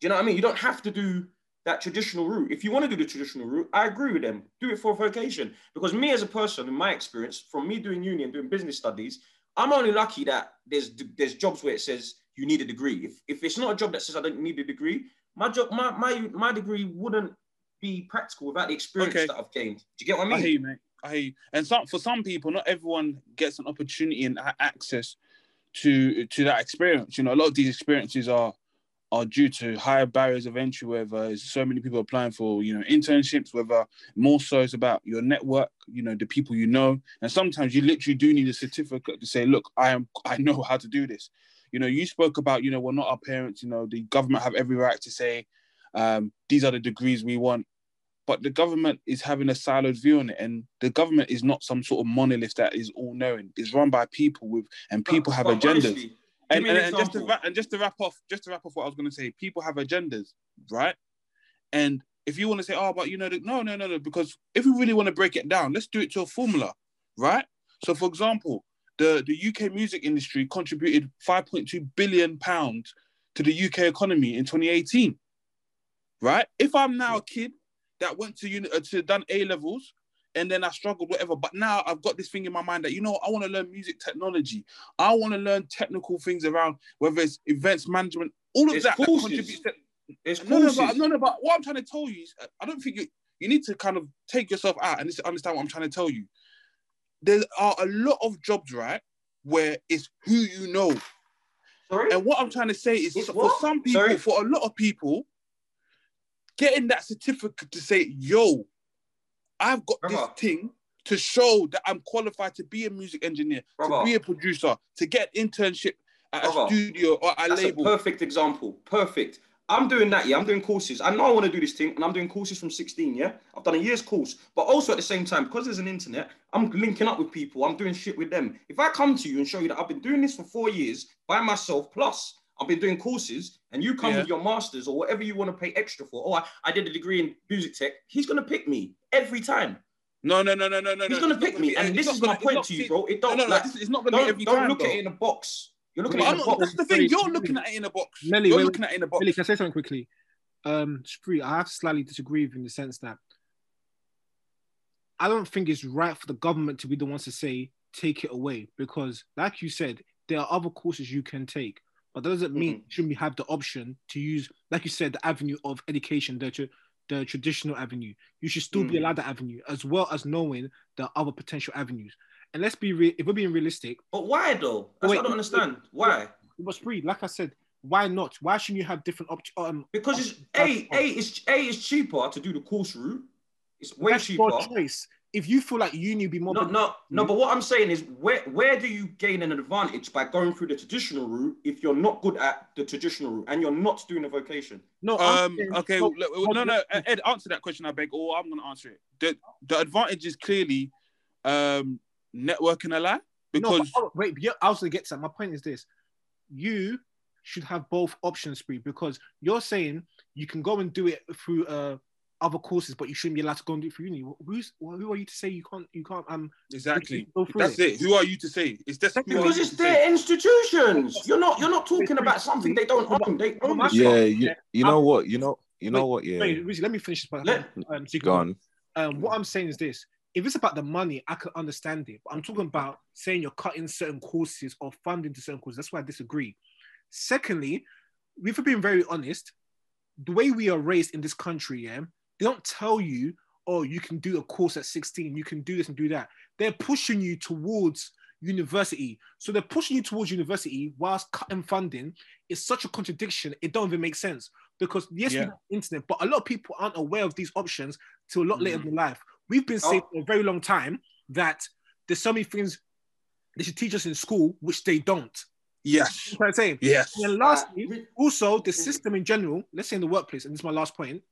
you know what I mean? You don't have to do that traditional route. If you want to do the traditional route, I agree with them. Do it for a vocation. Because me as a person, in my experience, from me doing uni and doing business studies, I'm only lucky that there's there's jobs where it says you need a degree. If, if it's not a job that says I don't need a degree, my job, my my my degree wouldn't be practical without the experience Okay. that I've gained. Do you get what I mean? I hear you, mate. I hear you. And some for some people, not everyone gets an opportunity and access to to that experience. You know, a lot of these experiences are are due to higher barriers of entry, whether there's so many people applying for, you know, internships, whether more so it's about your network, you know, the people you know. And sometimes you literally do need a certificate to say, look, I am I know how to do this. You know, you spoke about, you know, we're not our parents, you know, the government have every right to say, um, these are the degrees we want. But the government is having a siloed view on it, and the government is not some sort of monolith that is all knowing. It's run by people with, and people have But agendas. honestly, And, an and, just to wrap, and just to wrap off, just to wrap off what I was going to say, people have agendas, right? And if you want to say, oh, but you know, the, no, no, no, no, because if we really want to break it down, let's do it to a formula, right? So, for example, the the UK music industry contributed 5.2 billion pounds to the UK economy in 2018, right? If I'm now a kid that went to uni, uh, to done A levels. And then I struggled, whatever. But now I've got this thing in my mind that you know I want to learn music technology. I want to learn technical things around whether it's events management, all of There's that, that courses. contributes to It's no, no, courses. but, no, no, but what I'm trying to tell you is, uh, I don't think you you need to kind of take yourself out and understand what I'm trying to tell you. There are a lot of jobs, right, where it's who you know, Sorry? and what I'm trying to say is, It's for what? some people, Sorry? for a lot of people, getting that certificate to say, "Yo, I've got Brother. this thing." To show that I'm qualified to be a music engineer, to be a producer, to get internship at a studio or a That's label. a perfect example. Perfect. I'm doing that, yeah. I'm doing courses. I know I want to do this thing, and I'm doing courses from 16, yeah. I've done a year's course, but also at the same time, because there's an internet, I'm linking up with people. I'm doing shit with them. If I come to you and show you that I've been doing this for four years by myself, plus I've been doing courses, and you come Yeah. with your masters or whatever you want to pay extra for, oh, I, I did a degree in music tech, he's gonna pick me every time. No, no, no, no, no, no. He's gonna It's not pick me, be- and this is gonna- my point not- to you, bro. It don't no, no, like, this- it's not gonna be don't, every don't time. look at it in a box. You're looking Wait, at I'm it in a box. that's the thing. You're looking at it in a box. Melly, You're wait, looking at it in a box. Billy, can I say something quickly? Um, Spree, I have slightly disagree with you in the sense that I don't think it's right for the government to be the ones to say take it away because, like you said, there are other courses you can take. But that doesn't mean Mhm. shouldn't we have the option to use, like you said, the avenue of education, the tra- the traditional avenue. You should still be Mm. allowed that avenue, as well as knowing the other potential avenues. And let's be real. If we're being realistic, But why though? That's Wait, what I don't understand. Why? it was free. Like I said, why not? Why shouldn't you have different options? Um, Because it's a a it's a it's cheaper to do the course route. It's way That's cheaper. your choice. If you feel like you uni be more, No, no, no. But what I'm saying is, where where do you gain an advantage by going through the traditional route if you're not good at the traditional route and you're not doing a vocation? no, Um. saying- Okay. no, look, no, no. Ed, answer that question, I beg, or I'm gonna answer it. The the advantage is clearly um networking a lot No, but- because oh, wait, yeah, I was gonna get to that. My point is this: you should have both options free because you're saying you can go and do it through uh other courses, but you shouldn't be allowed to go and do it through uni. Who's who are you to say you can't? You can't. Um, exactly. That's it. Who are you to say? It's just Because it's to their say? institutions. You're not you're not talking about something they don't own. They own this Yeah, you, you know what? You know, you know what? Yeah, Wait, Rizzy, let me finish this. part. Let- um, so you go on. Um, what I'm saying is this: if it's about the money, I can understand it. But I'm talking about saying you're cutting certain courses or funding to certain courses. That's why I disagree. Secondly, if we're being very honest, the way we are raised in this country, yeah, they don't tell you, oh, you can do a course at 16, you can do this and do that. They're pushing you towards university. So they're pushing you towards university whilst cutting funding. It's such a contradiction. It don't even make sense because yes, we Yeah. have internet, but a lot of people aren't aware of these options till a lot later Mhm. in life. We've been saying Oh. for a very long time that there's so many things they should teach us in school, which they don't. Yes. You know what I'm saying? Yes. And lastly, Uh, also the Mhm. system in general, let's say in the workplace, and this is my last point,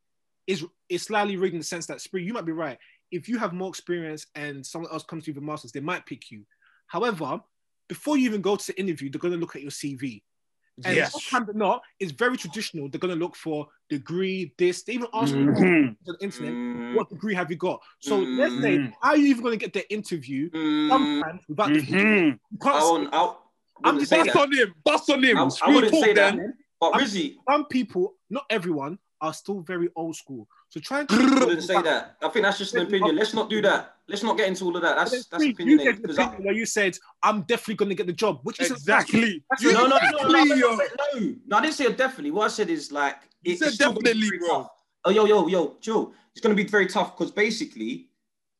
is is slightly rigged in the sense that Spree, you might be right. If you have more experience and someone else comes to you with a master's, they might pick you. However, before you even go to the interview, they're going to look at your CV. And Yes. more time than not, it's very traditional. They're going to look for degree, this. They even ask you Mhm. on the internet, Mm, what degree have you got? So let's say, Mhm. how are you even going to get the interview mm, sometimes without the. You can't I say- won't, I I'm just say Bust that. on him. Bust on him. I, I wouldn't talk say that. then. But Rizzy, some people, not everyone, are still very old school. So try and I wouldn't say that. I think that's just an opinion. Let's not do that. Let's not get into all of that. That's that's you opinionated. gave the Because I, opinion where you said, I'm definitely going to get the job, which is Exactly. That's no, no, no, no, no, no, no, no, I didn't say definitely. What I said is like You said it's still gonna be definitely, very bro. tough. Oh, yo, yo, yo, Joe. It's gonna be very tough because basically,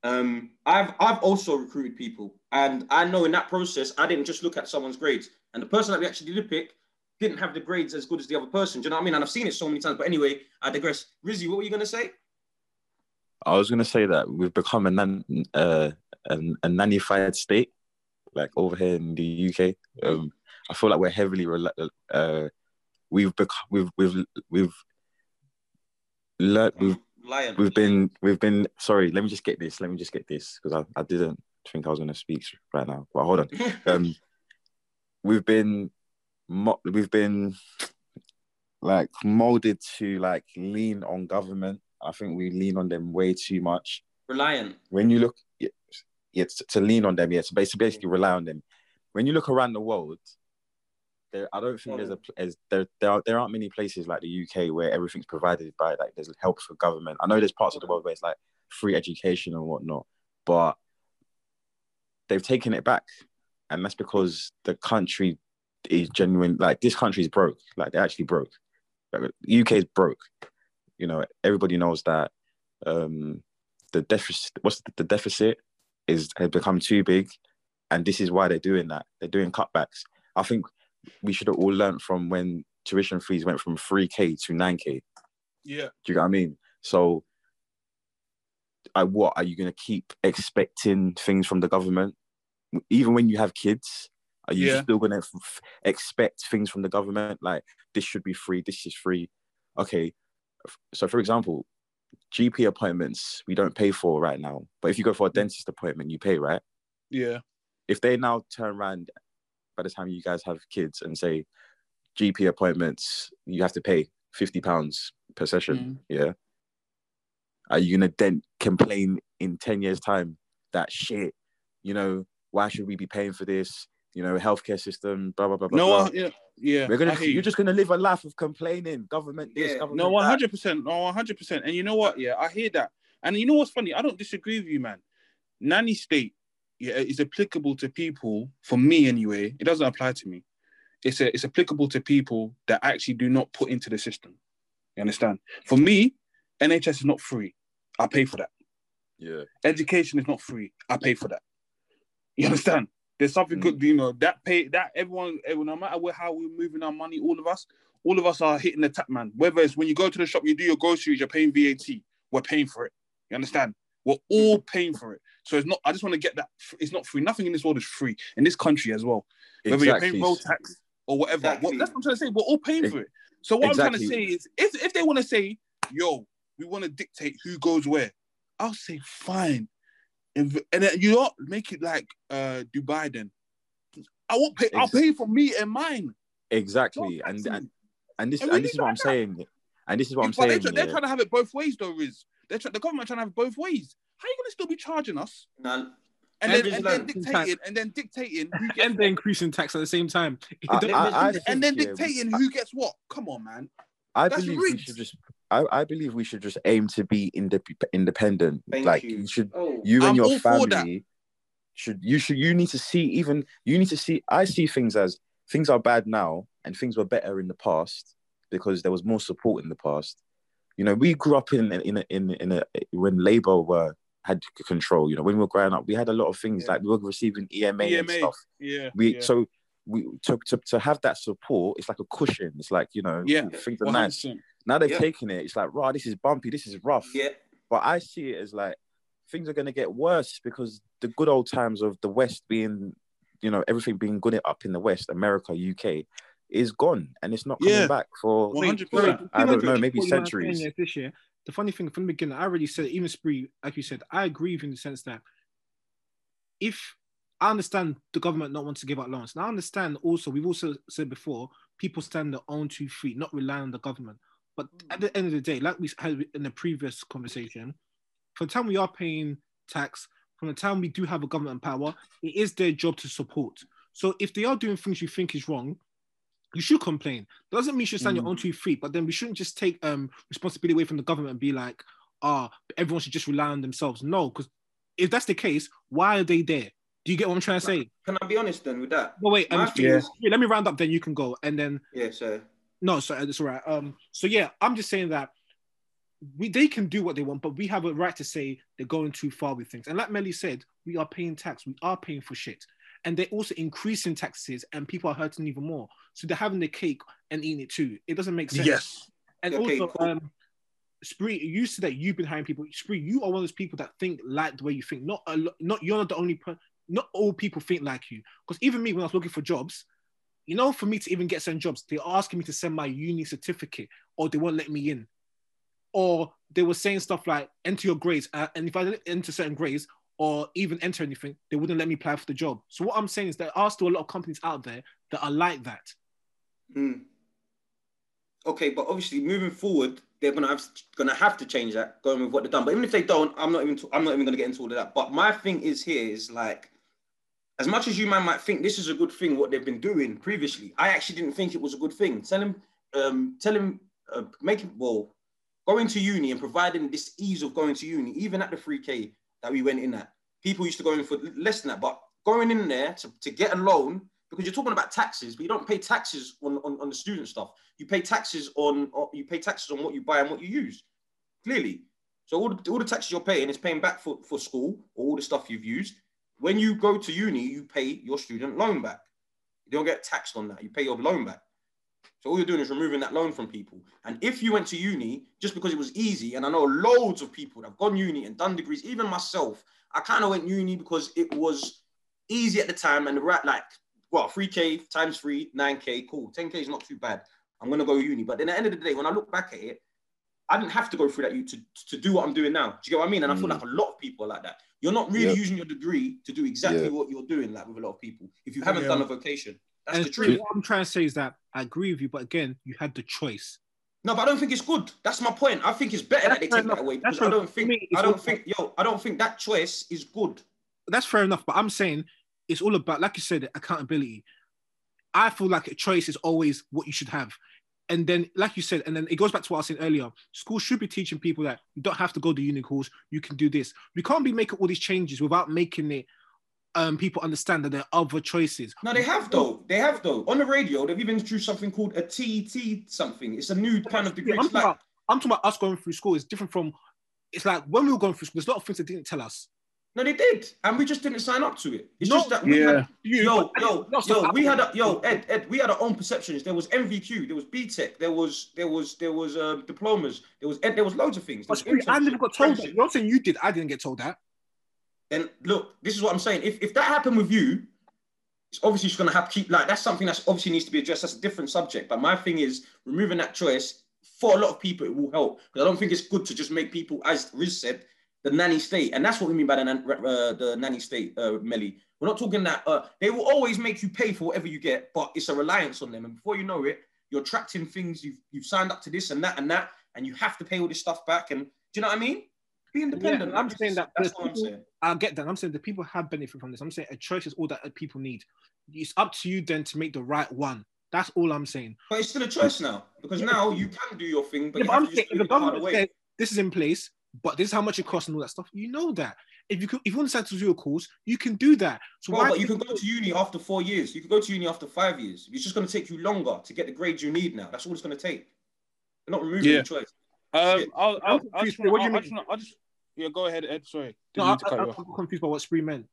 um, I've I've also recruited people, and I know in that process, I didn't just look at someone's grades, and the person that we actually did pick didn't have the grades as good as the other person. Do you know what I mean? And I've seen it so many times. But anyway, I digress. Rizzy, what were you gonna say? I was gonna say that we've become a nan, uh, a, a nannified state, like over here in the UK. Um, I feel like we're heavily rela- uh, we've become we've we've we've learned we've Lion. we've been we've been sorry. Let me just get this. Let me just get this because I, I didn't think I was gonna speak right now. But hold on. Um, we've been mo- we've been like molded to like lean on government. I think we lean on them way too much Reliant. when you look yeah, yeah, to, lean on them, yeah, to basically, basically rely on them. When you look around the world, there I don't think there's a as there there, are, there aren't many places like the UK where everything's provided by like there's help for government. I know there's parts of the world where it's like free education and whatnot, but they've taken it back, and that's because the country is genuine. Like this country is broke. Like they're actually broke. Like, UK is broke. You know, everybody knows that. Um, the deficit what's the, the deficit is has become too big and this is why they're doing that they're doing cutbacks i think we should have all learned from when tuition fees went from 3k to 9k Yeah. do you know what i mean so I, what are you going to keep expecting things from the government even when you have kids are you Yeah. still going to f- expect things from the government? Like this should be free this is free. Okay so for example gp appointments we don't pay for right now but if you go for a mm. dentist appointment you pay right? Yeah. if they now turn around by the time you guys have kids and say gp appointments you have to pay 50 pounds per session mm. yeah? Are you gonna then complain in 10 years time that shit you know why should we be paying for this you know healthcare system blah blah blah blah No, blah. one, yeah, yeah. We're gonna, you. you're just gonna live a life of complaining government this Yeah. government No, hundred percent. No, one hundred percent. And you know what? Yeah, I hear that. And you know what's funny? I don't disagree with you, man. Nanny state, yeah, is applicable to people. For me, anyway, it doesn't apply to me. it's a, it's applicable to people that actually do not put into the system. You understand? For me, NHS is not free. I pay for that. Yeah. Education is not free. I pay for that. You understand? There's something Mm. good, you know, that pay that everyone, everyone, no matter where, how we're moving our money, all of us, all of us are hitting the tap, man. Whether it's when you go to the shop, you do your groceries, you're paying VAT. We're paying for it. You understand? We're all paying for it. So it's not. I just want to get that. It's not free. Nothing in this world is free. In this country as well. Whether you're paying road tax or whatever. Exactly. What, that's what I'm trying to say. We're all paying for it. So what I'm trying to say is, if if they want to say, "Yo, we want to dictate who goes where," I'll say, "Fine," and, and then you not make it like uh Dubai. Then I won't pay. I'll pay for me and mine. Exactly. Don't And and, and this And and this is what I'm that. saying. And this is what I'm But they're, saying. they're yeah. trying to have it both ways, though. Is they're try- the government trying to have it both ways? How are you going to still be charging us Nah, and And then there's and then dictating and then dictating and they're increasing tax at the same time. I- I- I and then think, yeah, we- dictating who gets what? Come on, man. I That's believe we should just. I, I believe we should just aim to be indep- independent. Thank like you. you should, Oh, you and I'm your all for that. family should. You should. You need to see. Even you need to see. I see things as things are bad now, and things were better in the past because there was more support in the past. You know, we grew up in in a, in in a when Labour were had control. You know, when we were growing up, we had a lot of things Yeah. like we were receiving EMA, and stuff. Yeah. We yeah. so we to, to to have that support. It's like a cushion. It's like you know, Yeah. things are nice. 100%. Now they've Yeah. taken it. It's like, right, this is bumpy. This is rough. yeah. But I see it as like things are going to get worse because the good old times of the West being, you know, everything being good up in the West, America, UK, is gone, and it's not coming Yeah. back for. 100%. I don't know, maybe What you might centuries. This year, the funny thing from the beginning, I already said, even Spree, like you said, I agree with you in the sense that if I understand the government not want to give out loans, and I understand also, we've also said before, people stand their own two feet, not rely on the government. But at the end of the day, like we had in the previous conversation, from the time we are paying tax, from the time we do have a government power, it is their job to support. So if they are doing things you think is wrong, you should complain. Doesn't mean you should stand your Mm. own two feet, but then we shouldn't just take um responsibility away from the government and be like, ah, everyone should just rely on themselves. No, because if that's the case, why are they there? Do you get what I'm trying to say? Can I be honest then with that? No, wait, um, Yeah. let me round up, then you can go. And then yeah, so no, sorry, that's all right. Um, so yeah, I'm just saying that we they can do what they want, but we have a right to say they're going too far with things. And like Melly said, we are paying tax, we are paying for shit, and they're also increasing taxes, and people are hurting even more. So they're having the cake and eating it too. It doesn't make sense. Yes. And Okay, also, cool. um, Spree, you said that you've been hiring people. Spree, you are one of those people that think like the way you think. Not a not you're not the only per- Not all people think like you. Because even me, when I was looking for jobs, you know, for me to even get certain jobs, they're asking me to send my uni certificate, or they won't let me in, or they were saying stuff like enter your grades, uh, and if I didn't enter certain grades or even enter anything, they wouldn't let me apply for the job. So what I'm saying is there are still a lot of companies out there that are like that. Hmm. Okay, but obviously moving forward, they're gonna have gonna have to change that, going with what they've done. But even if they don't, I'm not even I'm not even gonna get into all of that. But my thing is here is like, as much as you man might think this is a good thing, what they've been doing previously, I actually didn't think it was a good thing. Tell him, um, tell him, uh, making well, going to uni and providing this ease of going to uni, even at the 3K that we went in at, people used to go in for less than that. But going in there to, to get a loan, because you're talking about taxes, but you don't pay taxes on, on, on the student stuff. You pay taxes on, you pay taxes on what you buy and what you use. Clearly. So all the, all the taxes you're paying is paying back for, for school or all the stuff you've used. When you go to uni, you pay your student loan back. You don't get taxed on that. You pay your loan back. So all you're doing is removing that loan from people. And if you went to uni just because it was easy, and I know loads of people that have gone uni and done degrees, even myself, I kind of went uni because it was easy at the time and the right like well, 3K times three, 9K, cool. 10K is not too bad. I'm gonna go uni. But then at the end of the day, when I look back at it, I didn't have to go through that you to, to do what I'm doing now. Do you get what I mean? And I feel Mm. like a lot of people are like that. You're not really Yep. using your degree to do exactly Yeah. what you're doing, like with a lot of people. If you haven't Yeah. done a vocation, that's and the truth. what I'm trying to say is that I agree with you, but again, you had the choice. No, but I don't think it's good. That's my point. I think it's better that they That's fair take that enough. away That's because I don't think me, I don't all- think yo I don't think that choice is good. That's fair enough, but I'm saying it's all about, like you said, accountability. I feel like a choice is always what you should have. And then, like you said, and then it goes back to what I was saying earlier. School should be teaching people that you don't have to go to uni course. You can do this. We can't be making all these changes without making it um people understand that there are other choices. No, they have though. They have though. On the radio, they've even introduced something called a TET something. It's a new kind of degree. Yeah, I'm, talking like, about, I'm talking about us going through school. It's different from. It's like when we were going through school. There's a lot of things they didn't tell us. No, they did, and we just didn't sign up to it. It's No, just that we yeah. had, You, yo, yo, yo, we had a yo, Ed, Ed, we had our own perceptions. There was NVQ, there was BTEC, there was, there was, there was uh, diplomas, there was, Ed, there was loads of things. There But was Spree, I never got told that. You're saying you did. I didn't get told that. And look, this is what I'm saying. If if that happened with you, it's obviously just gonna have to keep like that's something that's obviously needs to be addressed. That's a different subject. But my thing is removing that choice for a lot of people, it will help. Because I don't think it's good to just make people, as Riz said, the nanny state. And that's what we mean by the nan- uh, the nanny state, uh, Melly. We're not talking that uh, they will always make you pay for whatever you get, but it's a reliance on them. And before you know it, you're trapped in things you've you've signed up to this and that and that, and you have to pay all this stuff back. And do you know what I mean? Be independent. Yeah, I'm Like, saying that That's what I'm saying. I get that. I'm saying the people have benefit from this. I'm saying a choice is all that people need. It's up to you then to make the right one. That's all I'm saying. But it's still a choice now because Yeah. now you can do your thing, but Yeah, you but I'm saying the it the harder government says this is in place, but this is how much it costs and all that stuff, you know that. If you could, if you want to decide to do a course, you can do that. So Well, why but you can go to uni after four years. You can go to uni after five years. It's just going to take you longer to get the grades you need now. That's all it's going to take. You're not removing Yeah. the choice. Um, I'll, I'll, I'm I just confused. wanna- What do you I- I mean? just wanna- I just- yeah, go ahead, Ed. Sorry, No, didn't I, mean to cut you off. am confused by what Spree meant.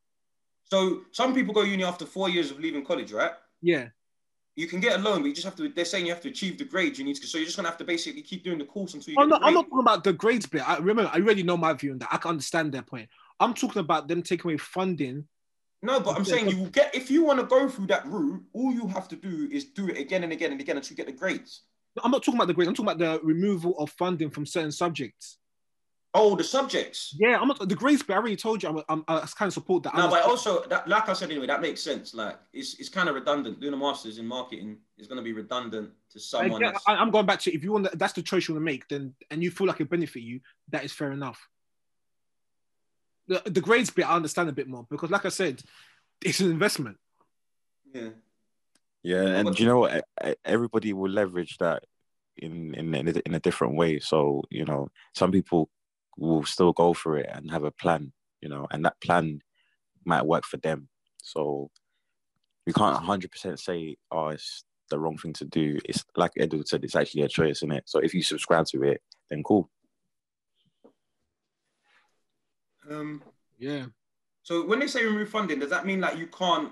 So some people go uni after four years of leaving college, right? Yeah. You can get a loan, but you just have to. They're saying you have to achieve the grades you need to. So you're just going to have to basically keep doing the course until you Oh, get no, the I'm not talking about the grades bit. I remember, I already know my view on that. I can understand their point. I'm talking about them taking away funding. No, but I'm saying you will get if you want to go through that route. All you have to do is do it again and again and again until you get the grades. I'm not talking about the grades. I'm talking about the removal of funding from certain subjects. Oh, the subjects. Yeah, I'm not the grades bit. I already told you. I'm, I'm, uh, I kind of support that. No, I'm but not- also, that, like I said anyway, that makes sense. Like, it's it's kind of redundant. Doing a master's in marketing is going to be redundant to someone. Again, that's- I, I'm going back to if you want, that's the choice you want to make, then and you feel like it benefit you, that is fair enough. The, the grades bit, I understand a bit more because, like I said, it's an investment. yeah. Yeah, Yeah, and but- do you know what? Everybody will leverage that in in in a, in a different way. So you know, some people will still go for it and have a plan. You know, and that plan might work for them. So we can't hundred percent say, "Oh, it's the wrong thing to do." It's like Edward said, it's actually a choice, isn't it? So if you subscribe to it, then cool. Um. Yeah. So when they say remove funding, does that mean like you can't,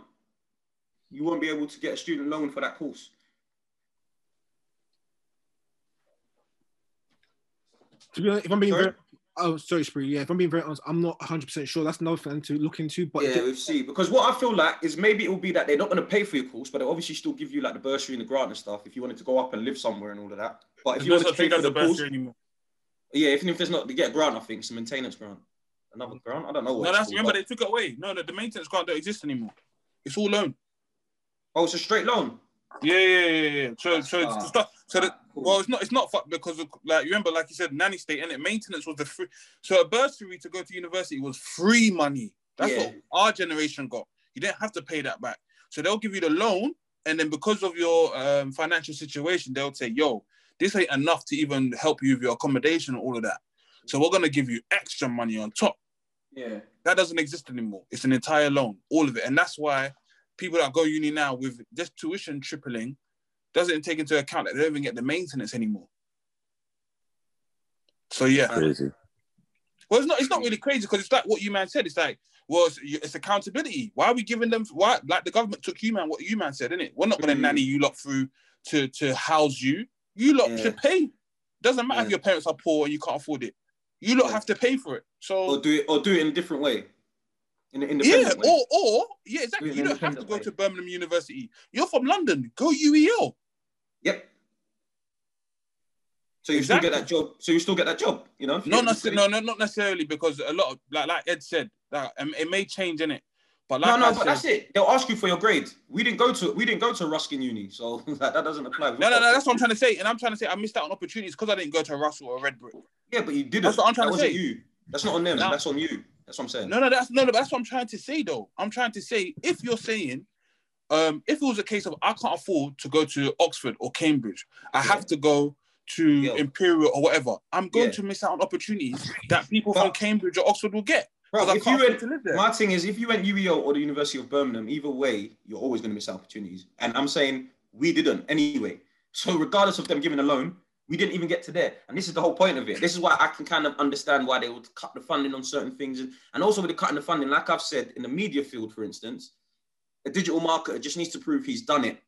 you won't be able to get a student loan for that course? To be honest, if I'm being Sorry? very, oh sorry, Spree. Yeah, if I'm being very honest, I'm not 100 percent sure. That's another thing to look into. But yeah, we'll see. Because what I feel like is maybe it will be that they're not going to pay for your course, but they'll obviously still give you like the bursary and the grant and stuff if you wanted to go up and live somewhere and all of that. But if you want no to such pay for as the course, bursary anymore. yeah, even if there's not, they get a grant, I think it's a maintenance grant. Another mm. grant? I don't know what. No, it's that's called, remember but- they took it away. No, no, the maintenance grant don't exist anymore. It's all loan. Oh, it's a straight loan. Yeah, yeah, yeah, yeah. So, so, it's. So that. Cool. Well, it's not. It's not fucked because of like you remember, like you said, nanny state and it maintenance was the free. So a bursary to go to university was free money. That's Yeah. what our generation got. You didn't have to pay that back. So they'll give you the loan, and then because of your um, financial situation, they'll say, "Yo, this ain't enough to even help you with your accommodation and all of that. So we're gonna give you extra money on top." Yeah. That doesn't exist anymore. It's an entire loan, all of it, and that's why people that go uni now with just tuition tripling doesn't take into account that they don't even get the maintenance anymore. So yeah, Crazy. well, it's not. It's not really crazy because it's like what you man said. It's like, well, it's, it's accountability. Why are we giving them? Why like the government took you man? What you man said, innit? We're not going to Mhm. nanny you lot through to to house you. You lot Yeah. should pay. Doesn't matter if your parents are poor and you can't afford it. You lot Yeah. have to pay for it. So Or do it, or do it in a different way. In an yeah, way. or or yeah, exactly. You don't have to go way. to Birmingham University. You're from London. Go UEL. Yep. So you still get that job. So you still get that job. You know. Not get a good necessarily. No, no, not necessarily because a lot of like like Ed said that um, it may change in it. But like no, no, I but said, that's it. They'll ask you for your grade. We didn't go to we didn't go to Ruskin Uni, so that, that doesn't apply. no, no, no. That's what I'm trying to say, and I'm trying to say I missed out on opportunities because I didn't go to Russell or Red Brick. Yeah, but you didn't. That's what I'm trying that to say. you. That's not on them. That's on you. That's what I'm saying. No, no, that's no, no. That's what I'm trying to say, though. I'm trying to say if you're saying, um, if it was a case of I can't afford to go to Oxford or Cambridge, I Yeah. have to go to Yeah. Imperial or whatever. I'm going Yeah. to miss out on opportunities that people But- from Cambridge or Oxford will get. Bro, if you went, to live there. my thing is, if you went UEL or the University of Birmingham, either way, you're always going to miss opportunities. And I'm saying we didn't anyway. So regardless of them giving a loan, we didn't even get to there. And this is the whole point of it. This is why I can kind of understand why they would cut the funding on certain things. And, and also with the cutting the funding, like I've said, in the media field, for instance, a digital marketer just needs to prove he's done it.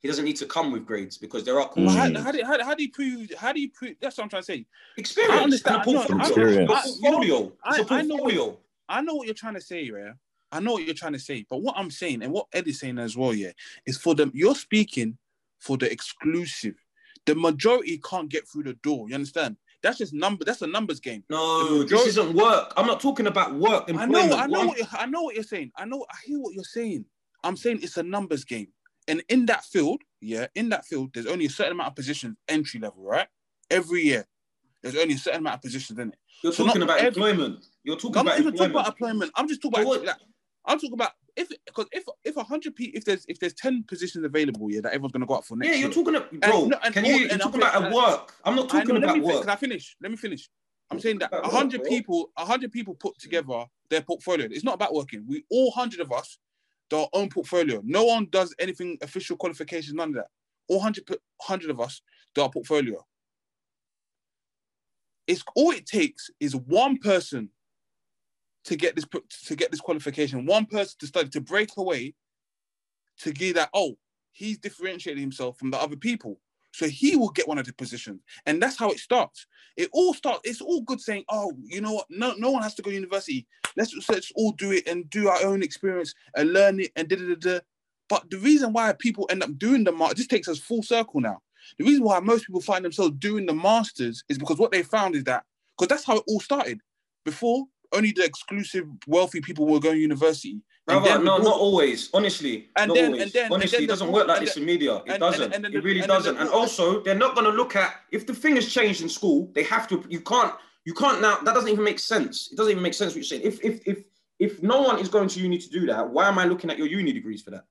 He doesn't need to come with grades because there are Well, how, how, do, how, how do you prove? How do you prove? That's what I'm trying to say. Experience. I understand. I know- portfolio. Experience. A I- you know, portfolio. It's a I- I know what- I know what you're trying to say, yeah. I know what you're trying to say, but what I'm saying and what Ed is saying as well, yeah, is for them. You're speaking for the exclusive. The majority can't get through the door. You understand? That's just number. That's a numbers game. No, The this isn't work. I'm not talking about work. I know. I know. What I know what you're saying. I know. I hear what you're saying. I'm saying it's a numbers game, and in that field, yeah, in that field, there's only a certain amount of positions entry level, right? Every year, there's only a certain amount of positions in it. You're So talking about every- employment. You're talking I'm not about even talking employment. about employment. I'm just talking So about. like, I'm talking about if because if if a hundred people if there's if there's ten positions available, yeah, that everyone's gonna go out for next yeah, you're talking about, bro. no, and can all- you? You're talking I'm- about work. I'm not talking know, about me work. Can I finish? Let me finish. I'm saying that a hundred people, a hundred people put together their portfolio. It's not about working. We all hundred of us our own portfolio. No one does anything official qualifications, none of that. All hundred hundred of us do our portfolio. It's all it takes is one person to get this to get this qualification, one person to study to break away, to give that oh he's differentiating himself from the other people, so he will get one of the positions, and that's how it starts. It all starts. It's all good saying oh you know what no no one has to go to university. Let's let's all do it and do our own experience and learn it and da da da. But the reason why people end up doing the mar- this takes us full circle now. The reason why most people find themselves doing the masters is because what they found is that because that's how it all started. Before only the exclusive wealthy people were going to university. And Brother, then no, not always. Honestly, And not then- always. and then- and Honestly, it doesn't work like and this in media. It and- and- doesn't. and then it really and doesn't. And also, they're not going to look at if the thing has changed in school. They have to. You can't. You can't now. That doesn't even make sense. It doesn't even make sense what you're saying. If if if if no one is going to uni to do that, why am I looking at your uni degrees for that?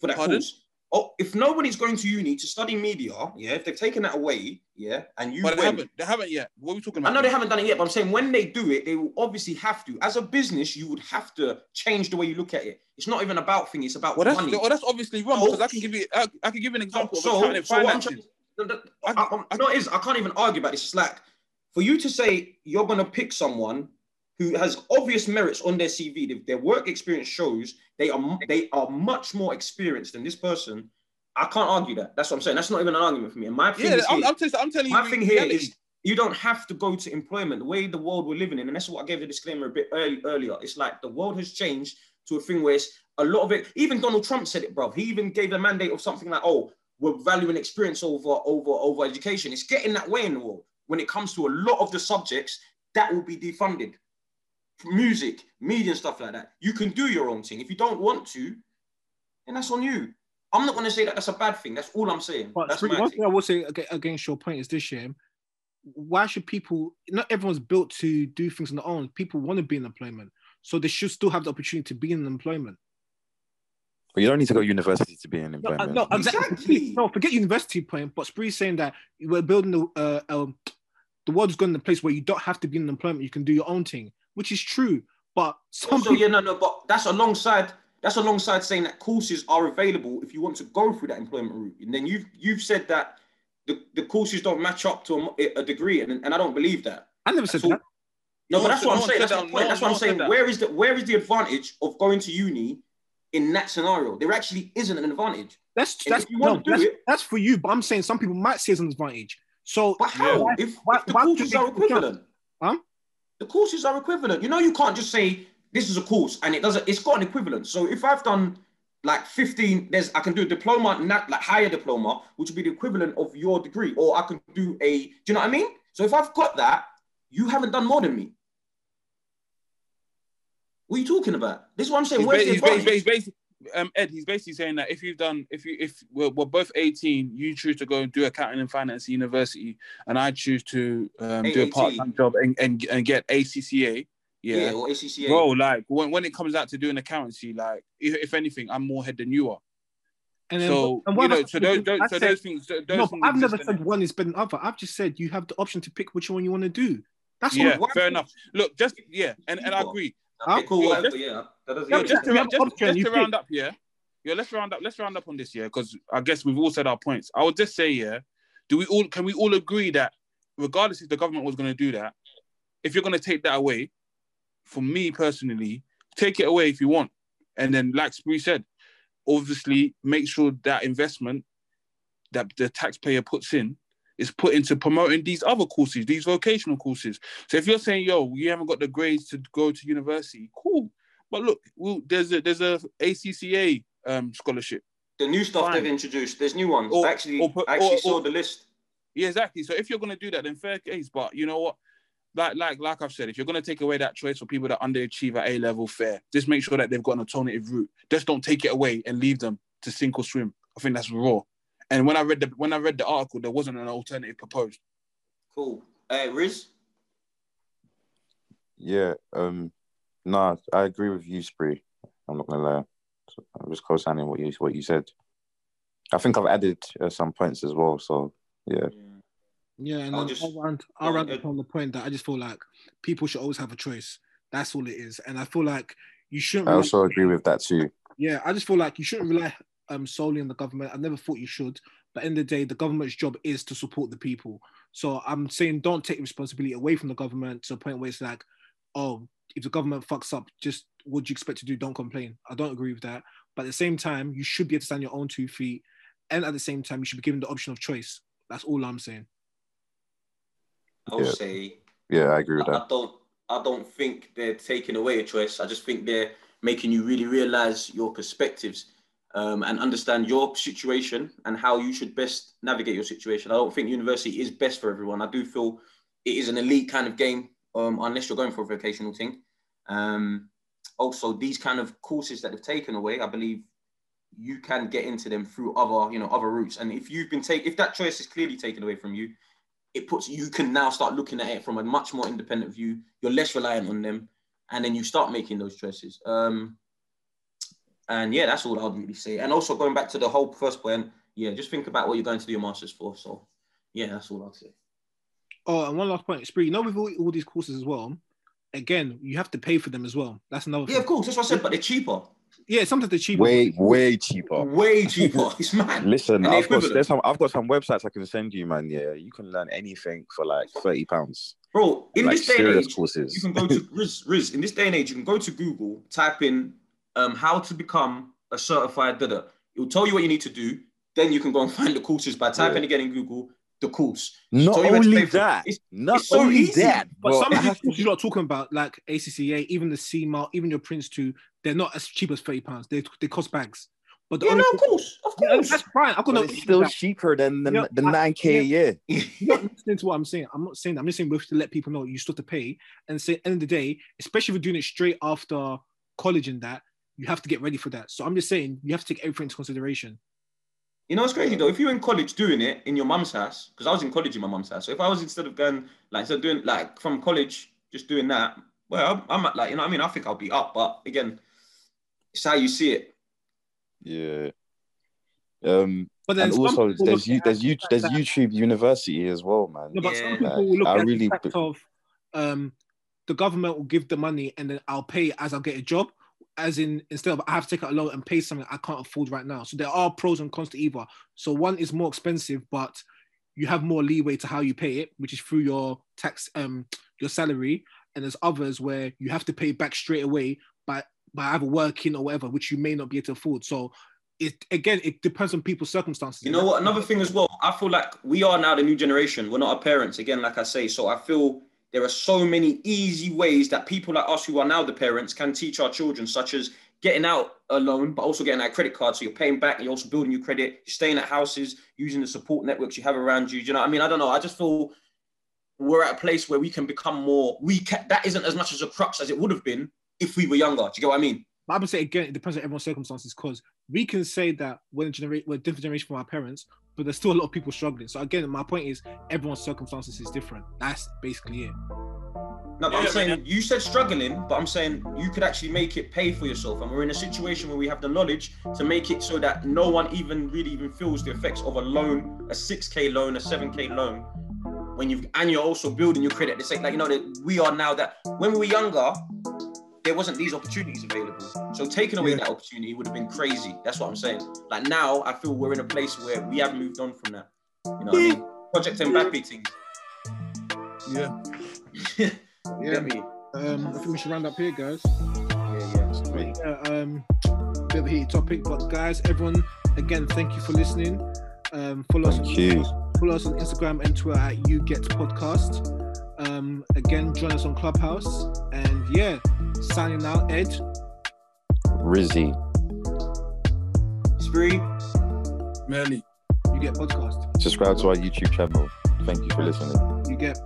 For that Pardon? course. Oh, if nobody's going to uni to study media, yeah, if they've taken that away, yeah, and you But they went, haven't. They haven't yet. What are we talking about? I know they haven't done it yet, but I'm saying when they do it, they will obviously have to. As a business, you would have to change the way you look at it. It's not even about thing; it's about Well, that's money. well, oh, that's obviously wrong So- because I can give you I, I can give you an oh, example so, of so what I'm trying, I- I, I- it is I can't even argue about this. It's like for you to say you're going to pick someone who has obvious merits on their CV. Their, their work experience shows they are they are much more experienced than this person. I can't argue that. That's what I'm saying. That's not even an argument for me. And my thing Yeah, is I'm, here- I'm, telling, I'm telling you. my thing here reality. is you don't have to go to employment. The way the world we're living in, and that's what I gave the disclaimer a bit early, earlier. It's like the world has changed to a thing where it's a lot of it. Even Donald Trump said it, bro. He even gave a mandate of something like, "Oh, we're valuing experience over over over education." It's getting that way in the world when it comes to a lot of the subjects that will be defunded. Music, media, and stuff like that. You can do your own thing. If you don't want to, then that's on you. I'm not going to say that that's a bad thing. That's all I'm saying. But that's Spree, my one thing. thing I will say against your point is this year, why should people? Not everyone's built to do things on their own. People want to be in employment, so they should still have the opportunity to be in employment. But you don't need to go to university to be in No, employment. uh, no, exactly. Exactly. No, forget university point. But Spree's saying that we're building the uh, um, the world's going to a place where you don't have to be in employment. You can do your own thing, which is true. But some Also, people, yeah, no, no, but that's alongside that's alongside saying that courses are available if you want to go through that employment route. And then you've you've said that the, the courses don't match up to a, a degree, and, and I don't believe that. I never said So- that. No, No but that's one what I'm saying. That's that. No point. one- That's no what I'm saying. that. Where is the where is the advantage of going to uni in that scenario? There actually isn't an advantage. That's And that's if you no, to do that's, it- that's for you. But I'm saying some people might see it as an advantage. So But how? Why- if, why- if the why courses do are equivalent? Huh? The courses are equivalent. You know, you can't just say this is a course and it doesn't. It's got an equivalent. So if I've done like 15, there's I can do a diploma, not like higher diploma, which would be the equivalent of your degree, or I can do a. Do you know what I mean? So if I've got that, you haven't done more than me. What are you talking about? This is what I'm saying. He's, ba- he's, ba- he's, ba- he's basically, um, Ed, he's basically saying that if you've done, if you, if we're, we're both 18, you choose to go and do accounting and finance at university, and I choose to um, do a part-time job and, and, and get ACCA. yeah. Yeah. or ACCA. Bro, like when, when it comes out to doing accountancy, like if, if anything, I'm more head than you are. and then, So and you what know, about- so those, those I so said- those things, those no, things but I've never exist in said one is better than other. I've just said you have the option to pick which one you want to do. That's. Yeah, Why- fair enough. Look, just yeah, and, and I agree. Okay, cool. Yo, whatever, just- yeah. That doesn't Yo, Yeah, just to, yeah, just, just, to round up yeah. Yeah, let's round up. Let's round up on this year because I guess we've all said our points. I would just say, yeah, do we all can we all agree that regardless if the government was going to do that, if you're going to take that away, for me personally, take it away if you want, and then like Spree said, obviously make sure that investment that the taxpayer puts in is put into promoting these other courses, these vocational courses. So if you're saying, yo, you haven't got the grades to go to university, cool. But look, well, there's a there's a ACCA um, scholarship. The new stuff Fine. they've introduced. There's new ones. Or- actually, or put- actually or- saw or- the list. Yeah, exactly. So if you're gonna do that, then fair case. But you know what? Like like like I've said, if you're gonna take away that choice for people that underachieve at A level, fair. Just make sure that they've got an alternative route. Just don't take it away and leave them to sink or swim. I think that's raw. And when I read the when I read the article, there wasn't an alternative proposed. Cool. Uh, Riz. Yeah, um, nah, I agree with you, Spree. I'm not gonna lie. I'm just co-signing what you what you said. I think I've added uh, some points as well. So yeah, Yeah, and I'll then just- I'll round, I'll I'll- round uh, up on the point that I just feel like people should always have a choice. That's all it is, and I feel like you shouldn't. I rely- also agree with that too. Yeah, I just feel like you shouldn't rely um, solely on the government. I never thought you should, but in the day, the government's job is to support the people. So I'm saying don't take responsibility away from the government to a point where it's like, oh, if the government fucks up, just what do you expect to do? Don't complain. I don't agree with that. But at the same time, you should be able to stand your own two feet, and at the same time, you should be given the option of choice. That's all I'm saying. I'll Yeah. say Yeah, I agree with I, that. I don't I don't think they're taking away a choice. I just think they're making you really realize your perspectives um, and understand your situation and how you should best navigate your situation. I don't think university is best for everyone. I do feel it is an elite kind of game um, unless you're going for a vocational thing. Um, also, these kind of courses that they've taken away, I believe you can get into them through other, you know, other routes. And if you've been taken, if that choice is clearly taken away from you, it puts you can now start looking at it from a much more independent view. You're less reliant on them, and then you start making those choices. Um, and yeah, that's all I'd really say. And also going back to the whole first point, yeah, just think about what you're going to do your masters for. So yeah, that's all I'd say. Oh, and one last point, Spree. You know, with all, all these courses as well, again, you have to pay for them as well. That's another. Yeah, of course, that's what I said. But they're cheaper, Yeah, sometimes they're cheaper. Way way cheaper. way cheaper. It's mad. Listen, I've got there's some I've got some websites I can send you, man. Yeah, you can learn anything for like thirty pounds. Bro, in Like this day and age, courses. you can go to Riz, Riz. In this day and age, you can go to Google, type in um, how to become a certified da It will tell you what you need to do. Then you can go and find the courses by typing Yeah. again in Google the course. Not So you only pay for it. that, It's- not it's so only easy. that, But some of these courses you're not talking about, like ACCA, even the CIMA, even your Prince 2, they're not as cheap as thirty pounds. They they cost bags. But the Yeah, only no, of course, of course. that's fine. I but couldn't. it's still cheaper than the, Yeah, the I- nine k a year. You're not listening to what I'm saying. I'm not saying that. I'm just saying we have to let people know you still have to pay. And say, end of the day, especially if you're doing it straight after college and that, you have to get ready for that. So I'm just saying you have to take everything into consideration. You know, it's crazy though. If you're in college doing it in your mum's house, because I was in college in my mum's house. So if I was instead of going like instead of doing like from college, just doing that, well, I'm, I'm like, you know, what I mean, I think I'll be up. But again, it's how you see it. Yeah. Um, But then and some also there's you there's you there's YouTube University as well, man. No, but Yeah. some people will look I at really- the fact of um, the government will give the money and then I'll pay as I'll get a job. As in, instead of I have to take out a loan and pay something I can't afford right now. So there are pros and cons to either. So one is more expensive, but you have more leeway to how you pay it, which is through your tax, um, your salary. And there's others where you have to pay back straight away by by either working or whatever, which you may not be able to afford. So it again, it depends on people's circumstances. You know what? Another thing as well, I feel like we are now the new generation. We're not our parents, again, like I say. So I feel there are so many easy ways that people like us who are now the parents can teach our children, such as getting out a loan, but also getting that credit card. So you're paying back, you're also building your credit, you're staying at houses, using the support networks you have around you. Do you know what I mean? I don't know. I just feel we're at a place where we can become more, we can, that isn't as much as a crux as it would have been if we were younger. Do you get what I mean? But I would say again, it depends on everyone's circumstances because we can say that we're a generate we're a different generation from our parents, but there's still a lot of people struggling. So again, my point is everyone's circumstances is different. That's basically it. No, but Yeah, I'm saying then- you said struggling, but I'm saying you could actually make it pay for yourself, and we're in a situation where we have the knowledge to make it so that no one even really even feels the effects of a loan, a six k loan, a seven k loan, when you and you're also building your credit. They say like you know that we are now that when we were younger, there wasn't these opportunities available. So taking away Yeah. that opportunity would have been crazy. That's what I'm saying. Like now, I feel we're in a place where we have moved on from that. You know what I mean? Project Mbappe thing. Yeah. Yeah. get me? Um, I think we should round up here, guys. Yeah, yeah. But yeah, um, bit of a heated topic, but guys, everyone, again, thank you for listening. Um, follow us. Thank you. Follow us on Instagram and Twitter at You Get Podcast. Um, again, join us on Clubhouse. And yeah, signing out, Ed. Rizzy. Spree. Melly. You Get Podcast. Subscribe to our YouTube channel. Thank you for listening. You Get